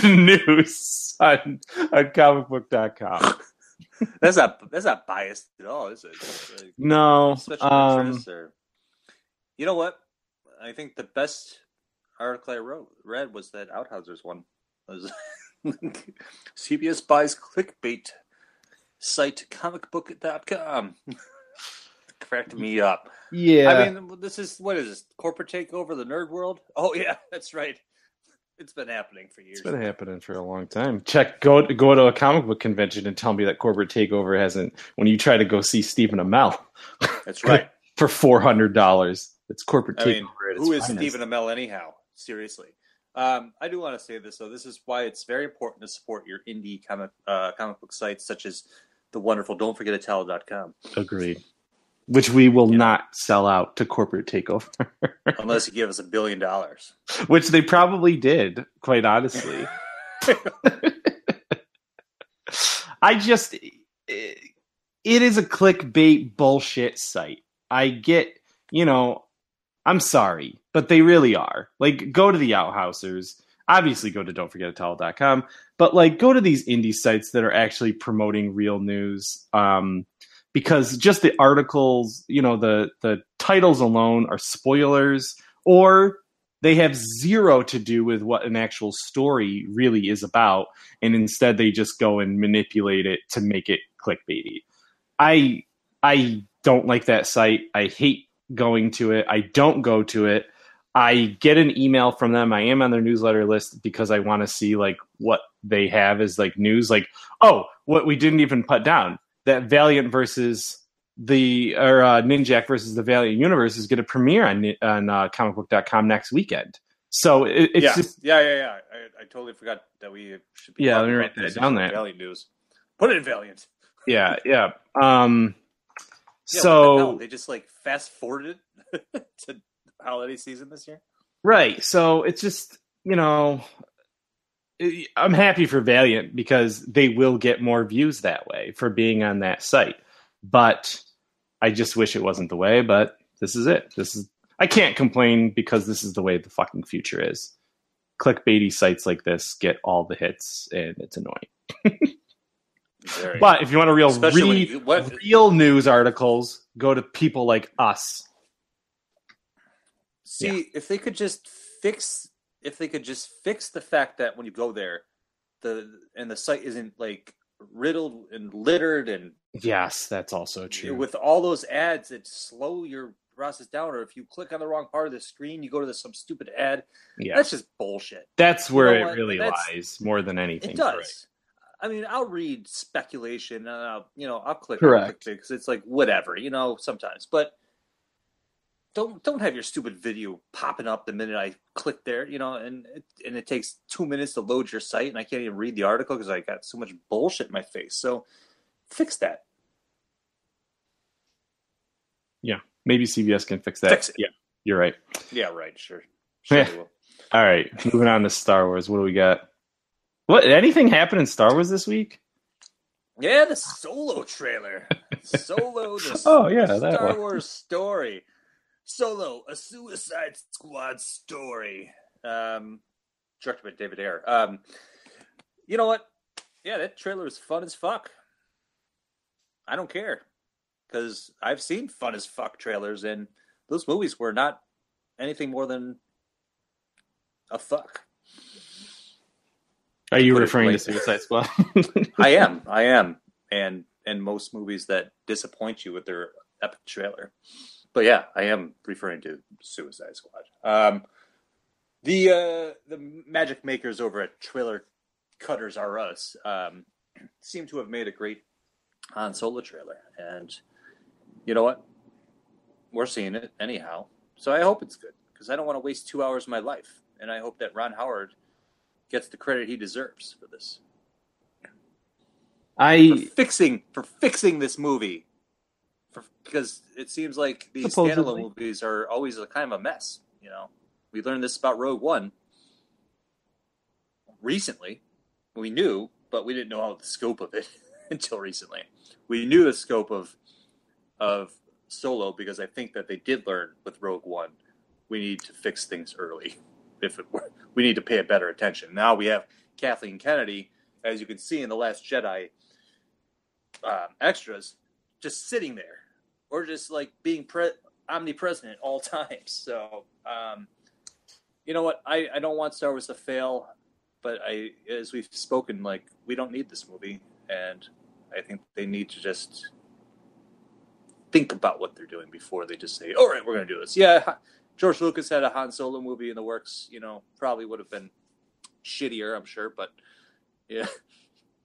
news on, on comicbook.com. That's not that's not biased at all, is it? Like No. Um, or you know what? I think the best article I wrote read was that Outhouser's one. Was CBS buys clickbait site comicbook.com. Cracked me up. yeah. I mean, this is what is this? Corporate takeover the nerd world? Oh yeah, that's right. It's been happening for years. it's been happening for a long time. Check go go to a comic book convention and tell me that corporate takeover hasn't when you try to go see Stephen Amell That's right. for four hundred dollars. It's corporate I takeover. mean, who is finest. Stephen Amell anyhow? Seriously. Um, I do want to say this though. This is why it's very important to support your indie comic uh, comic book sites such as the wonderful Don't Forget a Towel.com. Agreed. Which we will not sell out to corporate takeover. Unless you give us a billion dollars. Which they probably did, quite honestly. I just eh, it is a clickbait bullshit site. I get, you know, I'm sorry, but they really are. Like go to the Outhousers. Obviously go to don't forget but like go to these indie sites that are actually promoting real news. Um because just the articles, you know, the the titles alone are spoilers or they have zero to do with what an actual story really is about, and instead they just go and manipulate it to make it clickbaity. I I don't like that site. I hate going to it. I don't go to it. I get an email from them. I am on their newsletter list because I want to see like what they have as like news. Like, oh, what we didn't even put down that Valiant versus the or uh, Ninjak versus the Valiant Universe is going to premiere on on uh, comicbook.com next weekend. So it, it's yeah. just yeah, yeah, yeah. I, I totally forgot that we should be. Yeah, let me write that down there. Valiant news. Put it in Valiant. yeah, yeah. Um, Yeah, so they just like fast forwarded to holiday season this year. Right. So it's just, you know, I'm happy for Valiant because they will get more views that way for being on that site. But I just wish it wasn't the way, but this is it. This is I can't complain because this is the way the fucking future is. Clickbaity sites like this get all the hits and it's annoying. But if you want to real Especially read you- real news articles, go to people like us. See, Yeah. if they could just fix, if they could just fix the fact that when you go there, the and the site isn't like riddled and littered and Yes, that's also true. with all those ads that slow your process down, or if you click on the wrong part of the screen, you go to the, some stupid ad. yeah. That's just bullshit. That's where know it what? really That's- lies more than anything. It does. right? I mean, I'll read speculation, and I'll, you know, I'll click Correct. because it's like whatever, you know, sometimes. But don't don't have your stupid video popping up the minute I click there, you know, and it, and it takes two minutes to load your site, and I can't even read the article because I got so much bullshit in my face. So fix that. Yeah, maybe CBS can fix that. Fix it. Yeah, you're right. Yeah, right. Sure. Sure. Yeah. All right, moving on to Star Wars. What do we got? What anything happened in Star Wars this week? Yeah, the Solo trailer. Solo, the Oh, yeah, that Star. Wars story. Solo, a Suicide Squad story. Um, directed by David Ayer. Um, you know what? Yeah, that trailer is fun as fuck. I don't care because I've seen fun as fuck trailers, and those movies were not anything more than a fuck. Are you referring to. Suicide Squad? I am. I am. And and most movies that disappoint you with their epic trailer. But yeah, I am referring to Suicide Squad. Um, the uh, the magic makers over at Trailer Cutters Are Us um, seem to have made a great Han Solo trailer, and you know what? We're seeing it anyhow, so I hope it's good because I don't want to waste two hours of my life, and I hope that Ron Howard gets the credit he deserves for this for I fixing for fixing this movie. Because it seems like these Supposedly. standalone movies are always a kind of a mess. You know, we learned this about Rogue One recently. We knew, but we didn't know how the scope of it until recently. We knew the scope of of Solo because I think that they did learn with Rogue One. We need to fix things early. If it were, we need to pay it better attention. Now we have Kathleen Kennedy, as you can see in the Last Jedi um, extras, just sitting there, or just like being pre- omnipresent at all times. So, um, you know what? I, I don't want Star Wars to fail, but I, as we've spoken, like we don't need this movie, and I think they need to just think about what they're doing before they just say, "All right, we're going to do this." Yeah, George Lucas had a Han Solo movie in the works. You know, probably would have been shittier, I'm sure, but yeah,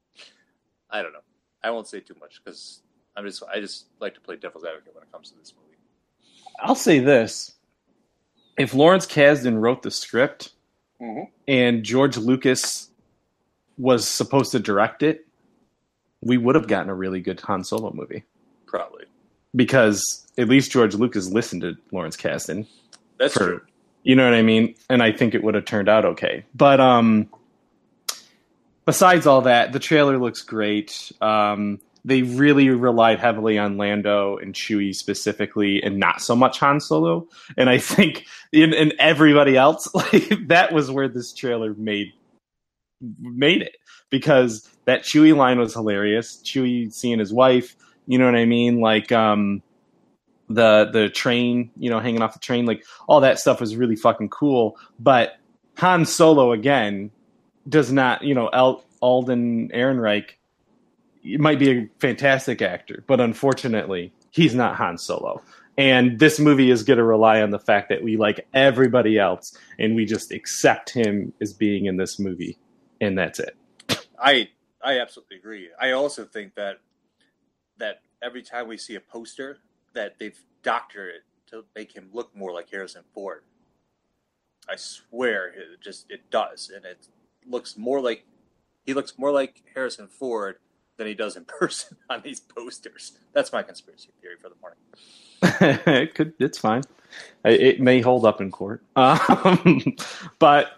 I don't know. I won't say too much because I'm just I just like to play devil's advocate when it comes to this movie. I'll say this: if Lawrence Kasdan wrote the script and George Lucas was supposed to direct it, we would have gotten a really good Han Solo movie Probably because at least George Lucas listened to Lawrence Kasdan. that's for- true. You know what I mean? And I think it would have turned out okay. But um besides all that, the trailer looks great. Um they really relied heavily on Lando and Chewie specifically and not so much Han Solo. And I think in, everybody else, like that was where this trailer made made it. Because that Chewie line was hilarious. Chewie seeing his wife, you know what I mean? Like um the the train, you know, hanging off the train, like all that stuff was really fucking cool. But Han Solo again does not, you know, El- Alden Ehrenreich might be a fantastic actor, but unfortunately, he's not Han Solo. And this movie is going to rely on the fact that we like everybody else and we just accept him as being in this movie, and that's it. I I absolutely agree. I also think that that every time we see a poster, that they've doctored it to make him look more like Harrison Ford. I swear, it just it does, and it looks more like he looks more like Harrison Ford than he does in person on these posters. That's my conspiracy theory for the morning. it could. It's fine. It may hold up in court. Um, but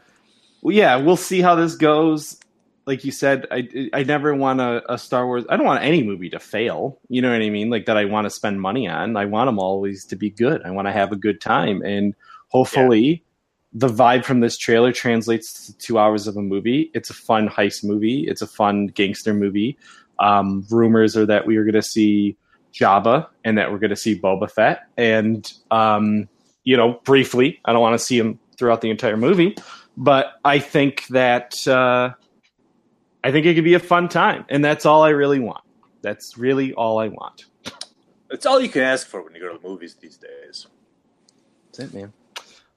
yeah, we'll see how this goes. Like you said, I I never want a, a, Star Wars. I don't want any movie to fail. You know what I mean? Like that, I want to spend money on. I want them always to be good. I want to have a good time, and hopefully. Yeah. The vibe from this trailer translates to two hours of a movie. It's a fun heist movie. It's a fun gangster movie. Um, rumors are that we are going to see Jabba and that we're going to see Boba Fett. And, um, you know, briefly, I don't want to see him throughout the entire movie, but I think that uh, I think it could be a fun time, and that's all I really want. That's really all I want. It's all you can ask for when you go to the movies these days. That's it, man.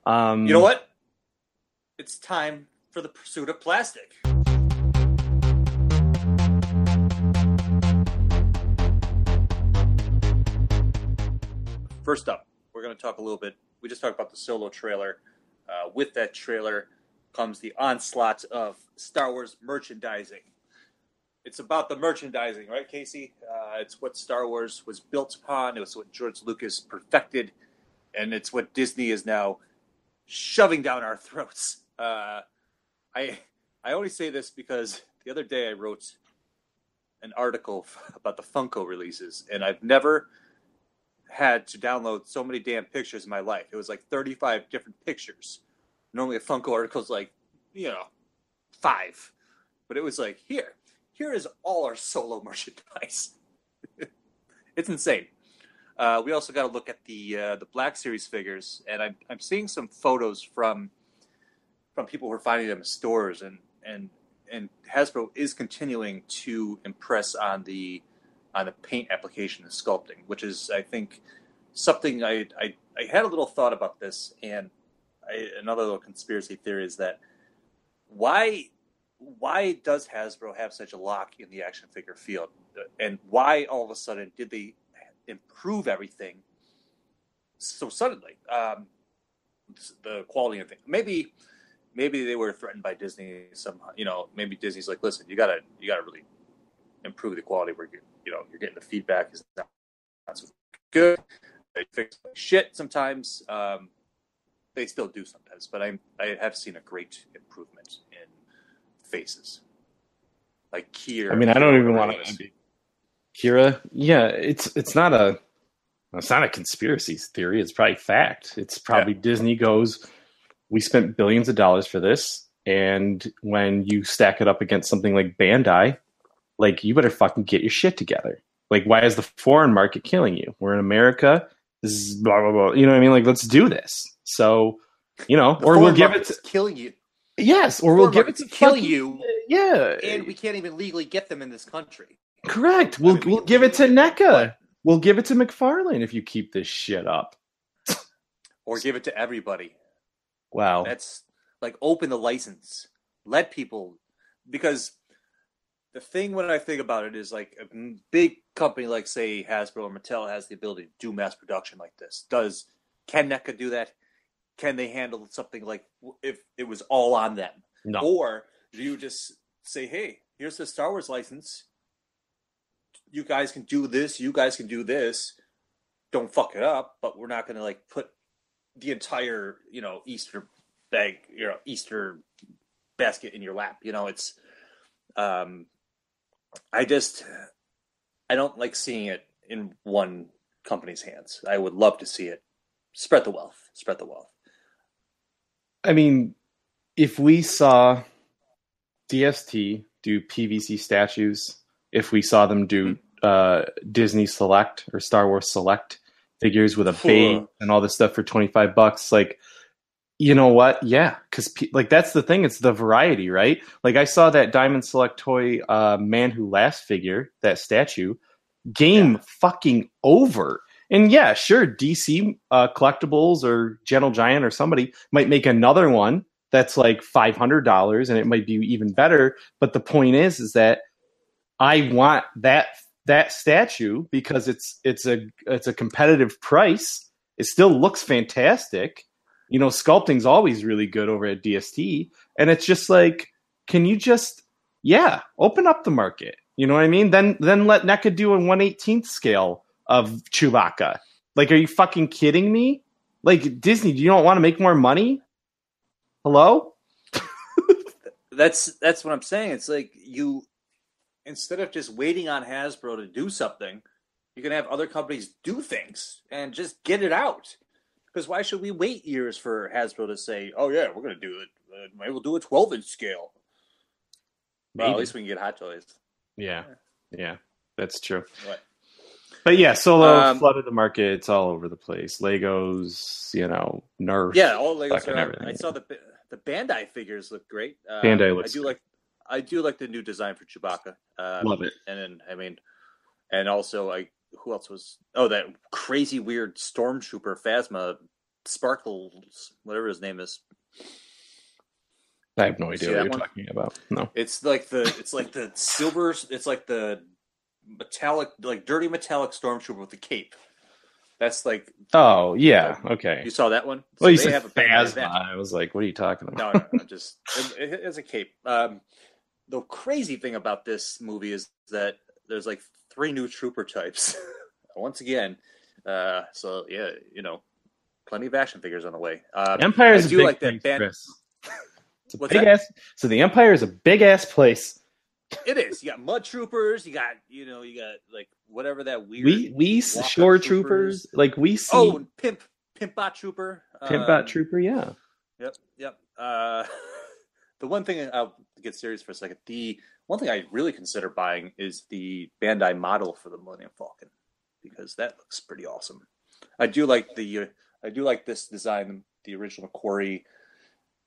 Um, you know what? It's time for the pursuit of plastic. First up, we're going to talk a little bit. We just talked about the solo trailer. Uh, with that trailer comes the onslaught of Star Wars merchandising. It's about the merchandising, right, Casey? Uh, it's what Star Wars was built upon. It was what George Lucas perfected, and it's what Disney is now shoving down our throats. Uh, I I only say this because the other day I wrote an article about the Funko releases, and I've never had to download so many damn pictures in my life. It was like 35 different pictures. Normally a Funko article is like, you know, five. But it was like, here, here is all our solo merchandise. it's insane. Uh, we also got to look at the uh, the Black Series figures, and I'm I'm seeing some photos from from people who are finding them in stores, and and and Hasbro is continuing to impress on the on the paint application and sculpting, which is, I think, something I, I, I had a little thought about this, and I, another little conspiracy theory is that why why does Hasbro have such a lock in the action figure field, and why all of a sudden did they improve everything so suddenly? Um, the quality of things, maybe maybe they were threatened by Disney somehow. You know, maybe Disney's like, listen, you gotta you gotta really improve the quality where you you know you're getting the feedback is not, not so good. They fix shit sometimes. Um, they still do sometimes, but I I have seen a great improvement in faces. Like Qi'ra. I mean, I don't even want to be Qi'ra. Yeah, it's it's not a it's not a conspiracy theory. It's probably fact. It's probably yeah. Disney goes. We spent billions of dollars for this, and when you stack it up against something like Bandai, like you better fucking get your shit together. Like, why is the foreign market killing you? We're in America. This is blah blah blah. You know what I mean? Like, let's do this. So, you know, or we'll give it to killing you. Yes, or we'll give it to kill fucking, you. Yeah, and we can't even legally get them in this country. Correct. We'll I mean, we'll give it to NECA. We'll give it to McFarlane if you keep this shit up. or give it to everybody. Wow. That's like open the license. Let people because the thing when I think about it is like a big company like say Hasbro or Mattel has the ability to do mass production like this. Does can NECA do that? Can they handle something like if it was all on them? No. Or do you just say, "Hey, here's the Star Wars license. You guys can do this. You guys can do this. Don't fuck it up, but we're not going to like put the entire, you know, Easter bag, you know, Easter basket in your lap. You know, it's um I just I don't like seeing it in one company's hands. I would love to see it spread the wealth, spread the wealth. I mean, if we saw DST do PVC statues, if we saw them do uh, Disney Select or Star Wars Select figures with a base and all this stuff for 25 bucks like you know what? Yeah because pe- like that's the thing it's the variety right? Like i saw that diamond select toy uh man who last figure that statue game fucking over. And yeah sure dc uh collectibles or gentle giant or somebody might make another one that's like $500 and it might be even better but the point is is that i want that that statue because it's it's a it's a competitive price. It still looks fantastic you know sculpting's always really good over at dst and it's just like can you just yeah open up the market. You know what i mean? Then then let NECA do a 118th scale of chewbacca. Like are you fucking kidding me? Like disney do you not want to make more money? Hello? That's that's what I'm saying. It's like you instead of just waiting on Hasbro to do something, you can have other companies do things and just get it out. Because why should we wait years for Hasbro to say, "Oh yeah, we're going to do it. Uh, maybe we'll do a 12 inch scale." Well, at least we can get Hot Toys. yeah yeah that's true What? but yeah solo Um, flooded the market it's all over the place legos you know nerf Yeah, all Legos are. everything, I saw the the Bandai figures look great. Uh, Bandai looks I do great. like. I do like the new design for Chewbacca. Um, love it and then I mean, and also I who else was? Oh, that crazy weird stormtrooper Phasma Sparkles, whatever his name is. i have no idea what you're one? talking about no It's like the it's like the silver. It's like the metallic, like dirty metallic stormtrooper with the cape. That's like oh yeah okay you saw that one. well you they said have a phasma i was like what are you talking about no, no, no, just it, it- it's a cape. Um, the crazy thing about this movie is that there's like three new trooper types. Once again, uh, so yeah, you know, plenty of action figures on the way. Um, Empire is I a big like band- Chris. It's a What's big that? ass. So the Empire is a big ass place. it is. You got mud troopers. You got you know you got like whatever that weird. We we shore troopers. troopers like we see oh, and pimp pimpbot trooper. Pimpbot Um, trooper. Yeah, Yep, yep. Uh, the one thing I'll get serious for a second. The one thing I really consider buying is the Bandai model for the Millennium Falcon because that looks pretty awesome. I do like the uh, I do like this design, the original Quarry,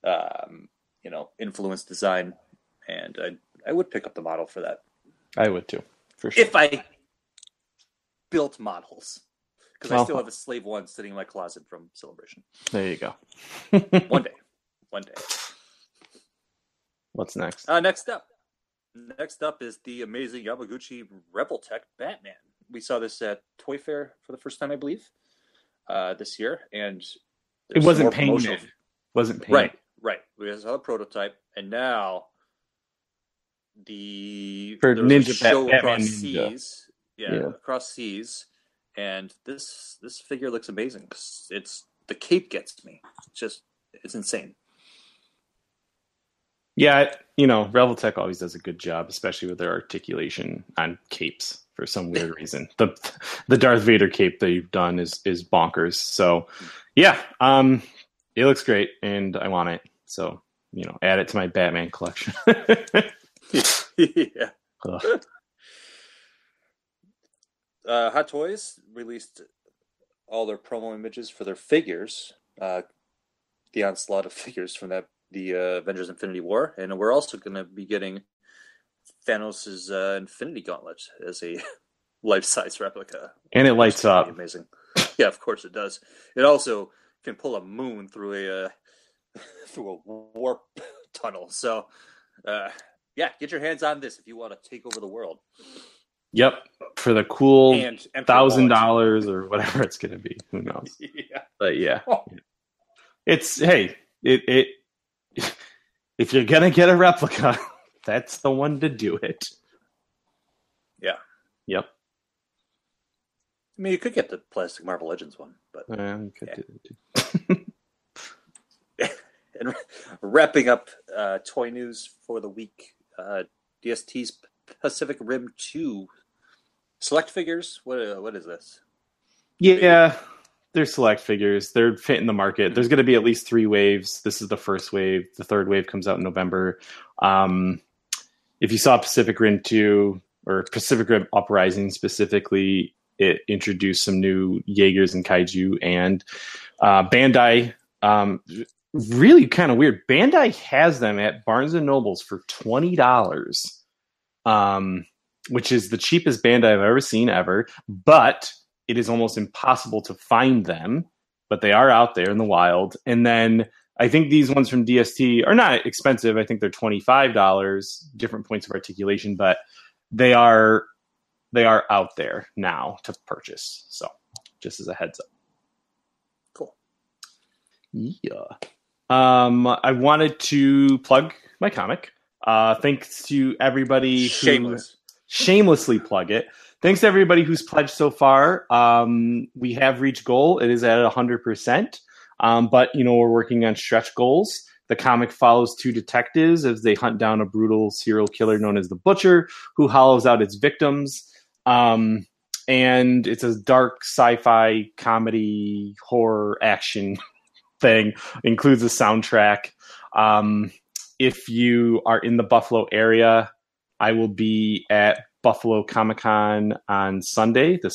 um, you know, influence design, and I I would pick up the model for that I would too, for sure. if I built models because I still have a Slave One sitting in my closet from Celebration. there you go. One day, one day. What's next? Uh, next up, next up is the amazing Yamaguchi Revoltech Batman. We saw this at Toy Fair for the first time, I believe, uh, this year, and It wasn't more promotional- painted. Wasn't painted. Right, right. We saw the prototype, and now the For there was a Ninja Bat- show Batman across Ninja. seas. Yeah, Yeah. across seas, and this this figure looks amazing. 'cause It's the cape gets me. It's just it's insane. Yeah, you know, Revoltech always does a good job, especially with their articulation on capes for some weird reason. The the Darth Vader cape they've done is is bonkers. So yeah, um it looks great and I want it. So, you know, add it to my Batman collection. yeah. Ugh. uh, Hot Toys released all their promo images for their figures, uh, the onslaught of figures from that the uh, Avengers Infinity War, and we're also going to be getting Thanos' uh, Infinity Gauntlet as a life-size replica. and it lights up. Amazing. Yeah, of course it does. It also can pull a moon through a uh, through a warp tunnel. So, uh, yeah, get your hands on this if you want to take over the world. Yep, for the cool And, and thousand dollars or whatever it's going to be. Who knows? yeah. But yeah, Oh. it's hey, it it if you're gonna get a replica, that's the one to do it. Yeah. Yep. I mean, you could get the plastic Marvel Legends one, but Uh, you could Yeah. do it too. and wrapping up uh, toy news for the week, uh, DST's Pacific Rim Two select figures. What uh, what is this? Yeah, they're select figures. They're fit in the market. There's going to be at least three waves. This is the first wave. The third wave comes out in November. Um, if you saw Pacific Rim 2 or Pacific Rim Uprising specifically, it introduced some new Jaegers and Kaiju, and uh, Bandai. Um, really kind of weird. Bandai has them at Barnes and Nobles for twenty dollars, um, which is the cheapest Bandai I've ever seen ever. But it is almost impossible to find them. But they are out there in the wild. And then I think these ones from DST are not expensive. I think they're twenty five dollars, different points of articulation, but they are they are out there now to purchase. So just as a heads up. Cool. Yeah. Um, I wanted to plug my comic. Uh, thanks to everybody who shamelessly plug it. Thanks to everybody who's pledged so far. Um, we have reached goal. It is at hundred percent. Um, but you know we're working on stretch goals. The comic follows two detectives as they hunt down a brutal serial killer known as the Butcher, who hollows out its victims. Um, and it's a dark sci-fi comedy horror action thing. Includes a soundtrack. Um, if you are in the Buffalo area, I will be at Buffalo Comic Con on Sunday, the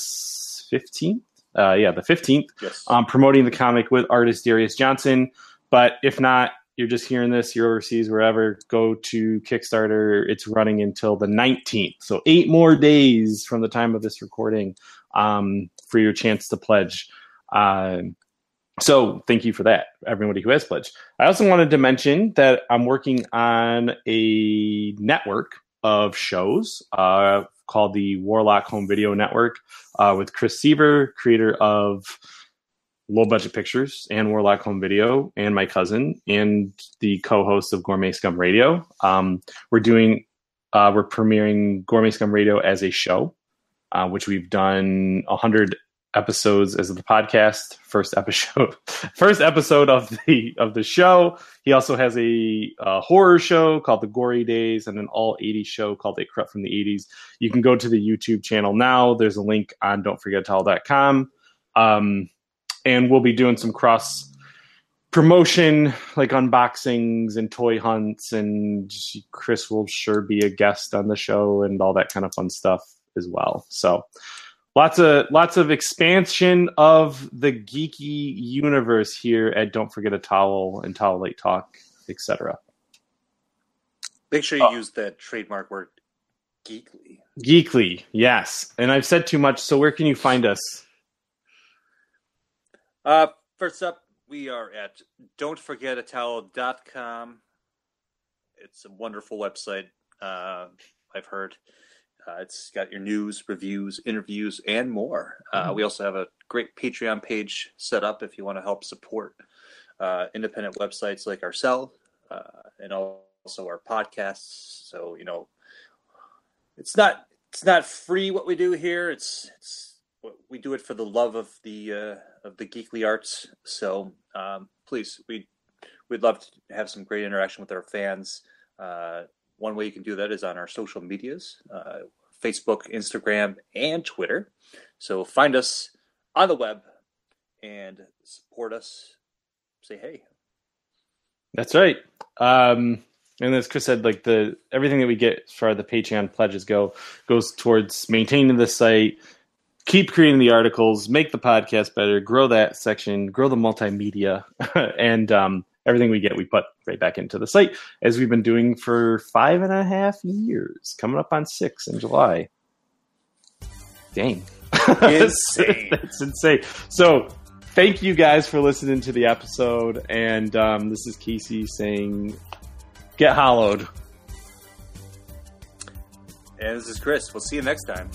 fifteenth. Uh, yeah, the fifteenth Yes. um, promoting the comic with artist Darius Johnson. But if not, you're just hearing this, you're overseas, wherever, go to Kickstarter. It's running until the 19th. So, eight more days from the time of this recording um, for your chance to pledge. Um, so, thank you for that, everybody who has pledged. I also wanted to mention that I'm working on a network of shows uh, called the Warlock Home Video Network uh, with Chris Seaver, creator of Low Budget Pictures and Warlock Home Video, and my cousin, and the co-host of Gourmet Scum Radio. Um, we're doing, uh, we're premiering Gourmet Scum Radio as a show, uh, which we've done hundred episodes as the podcast. First episode, first episode of the of the show. He also has a uh, horror show called The Gory Days and an all 80s show called A Corrupt from the 80s. You can go to the YouTube channel now. There's a link on don't forget don'tforgetatowel.com. Um, and we'll be doing some cross promotion like unboxings and toy hunts and chris will sure be a guest on the show and all that kind of fun stuff as well so lots of lots of expansion of the geeky universe here at don't forget a towel and towel late talk etc Make sure you Oh. use that trademark word geekly. geekly yes and i've said too much so where can you find us Uh, first up, we are at don't forget a don'tforgetatowel.com. It's a wonderful website, uh, I've heard. Uh, it's got your news, reviews, interviews, and more. Uh, we also have a great Patreon page set up if you want to help support uh, independent websites like ourselves uh, and also our podcasts. So, you know, it's not it's not free what we do here. It's it's we do it for the love of the uh, of the geekly arts. So um, please, we we'd love to have some great interaction with our fans. One way you can do that is on our social medias: uh, Facebook, Instagram, and Twitter. So find us on the web and support us. Say hey. That's right. Um, and as Chris said, like the everything that we get as far as the Patreon pledges go goes towards maintaining the site, keep creating the articles, make the podcast better, grow that section, grow the multimedia, and um, everything we get we put right back into the site as we've been doing for five and a half years, coming up on six in July. Dang. Insane. That's insane. So thank you guys for listening to the episode. And um, this is Casey saying, get hollowed. And this is Chris. We'll see you next time.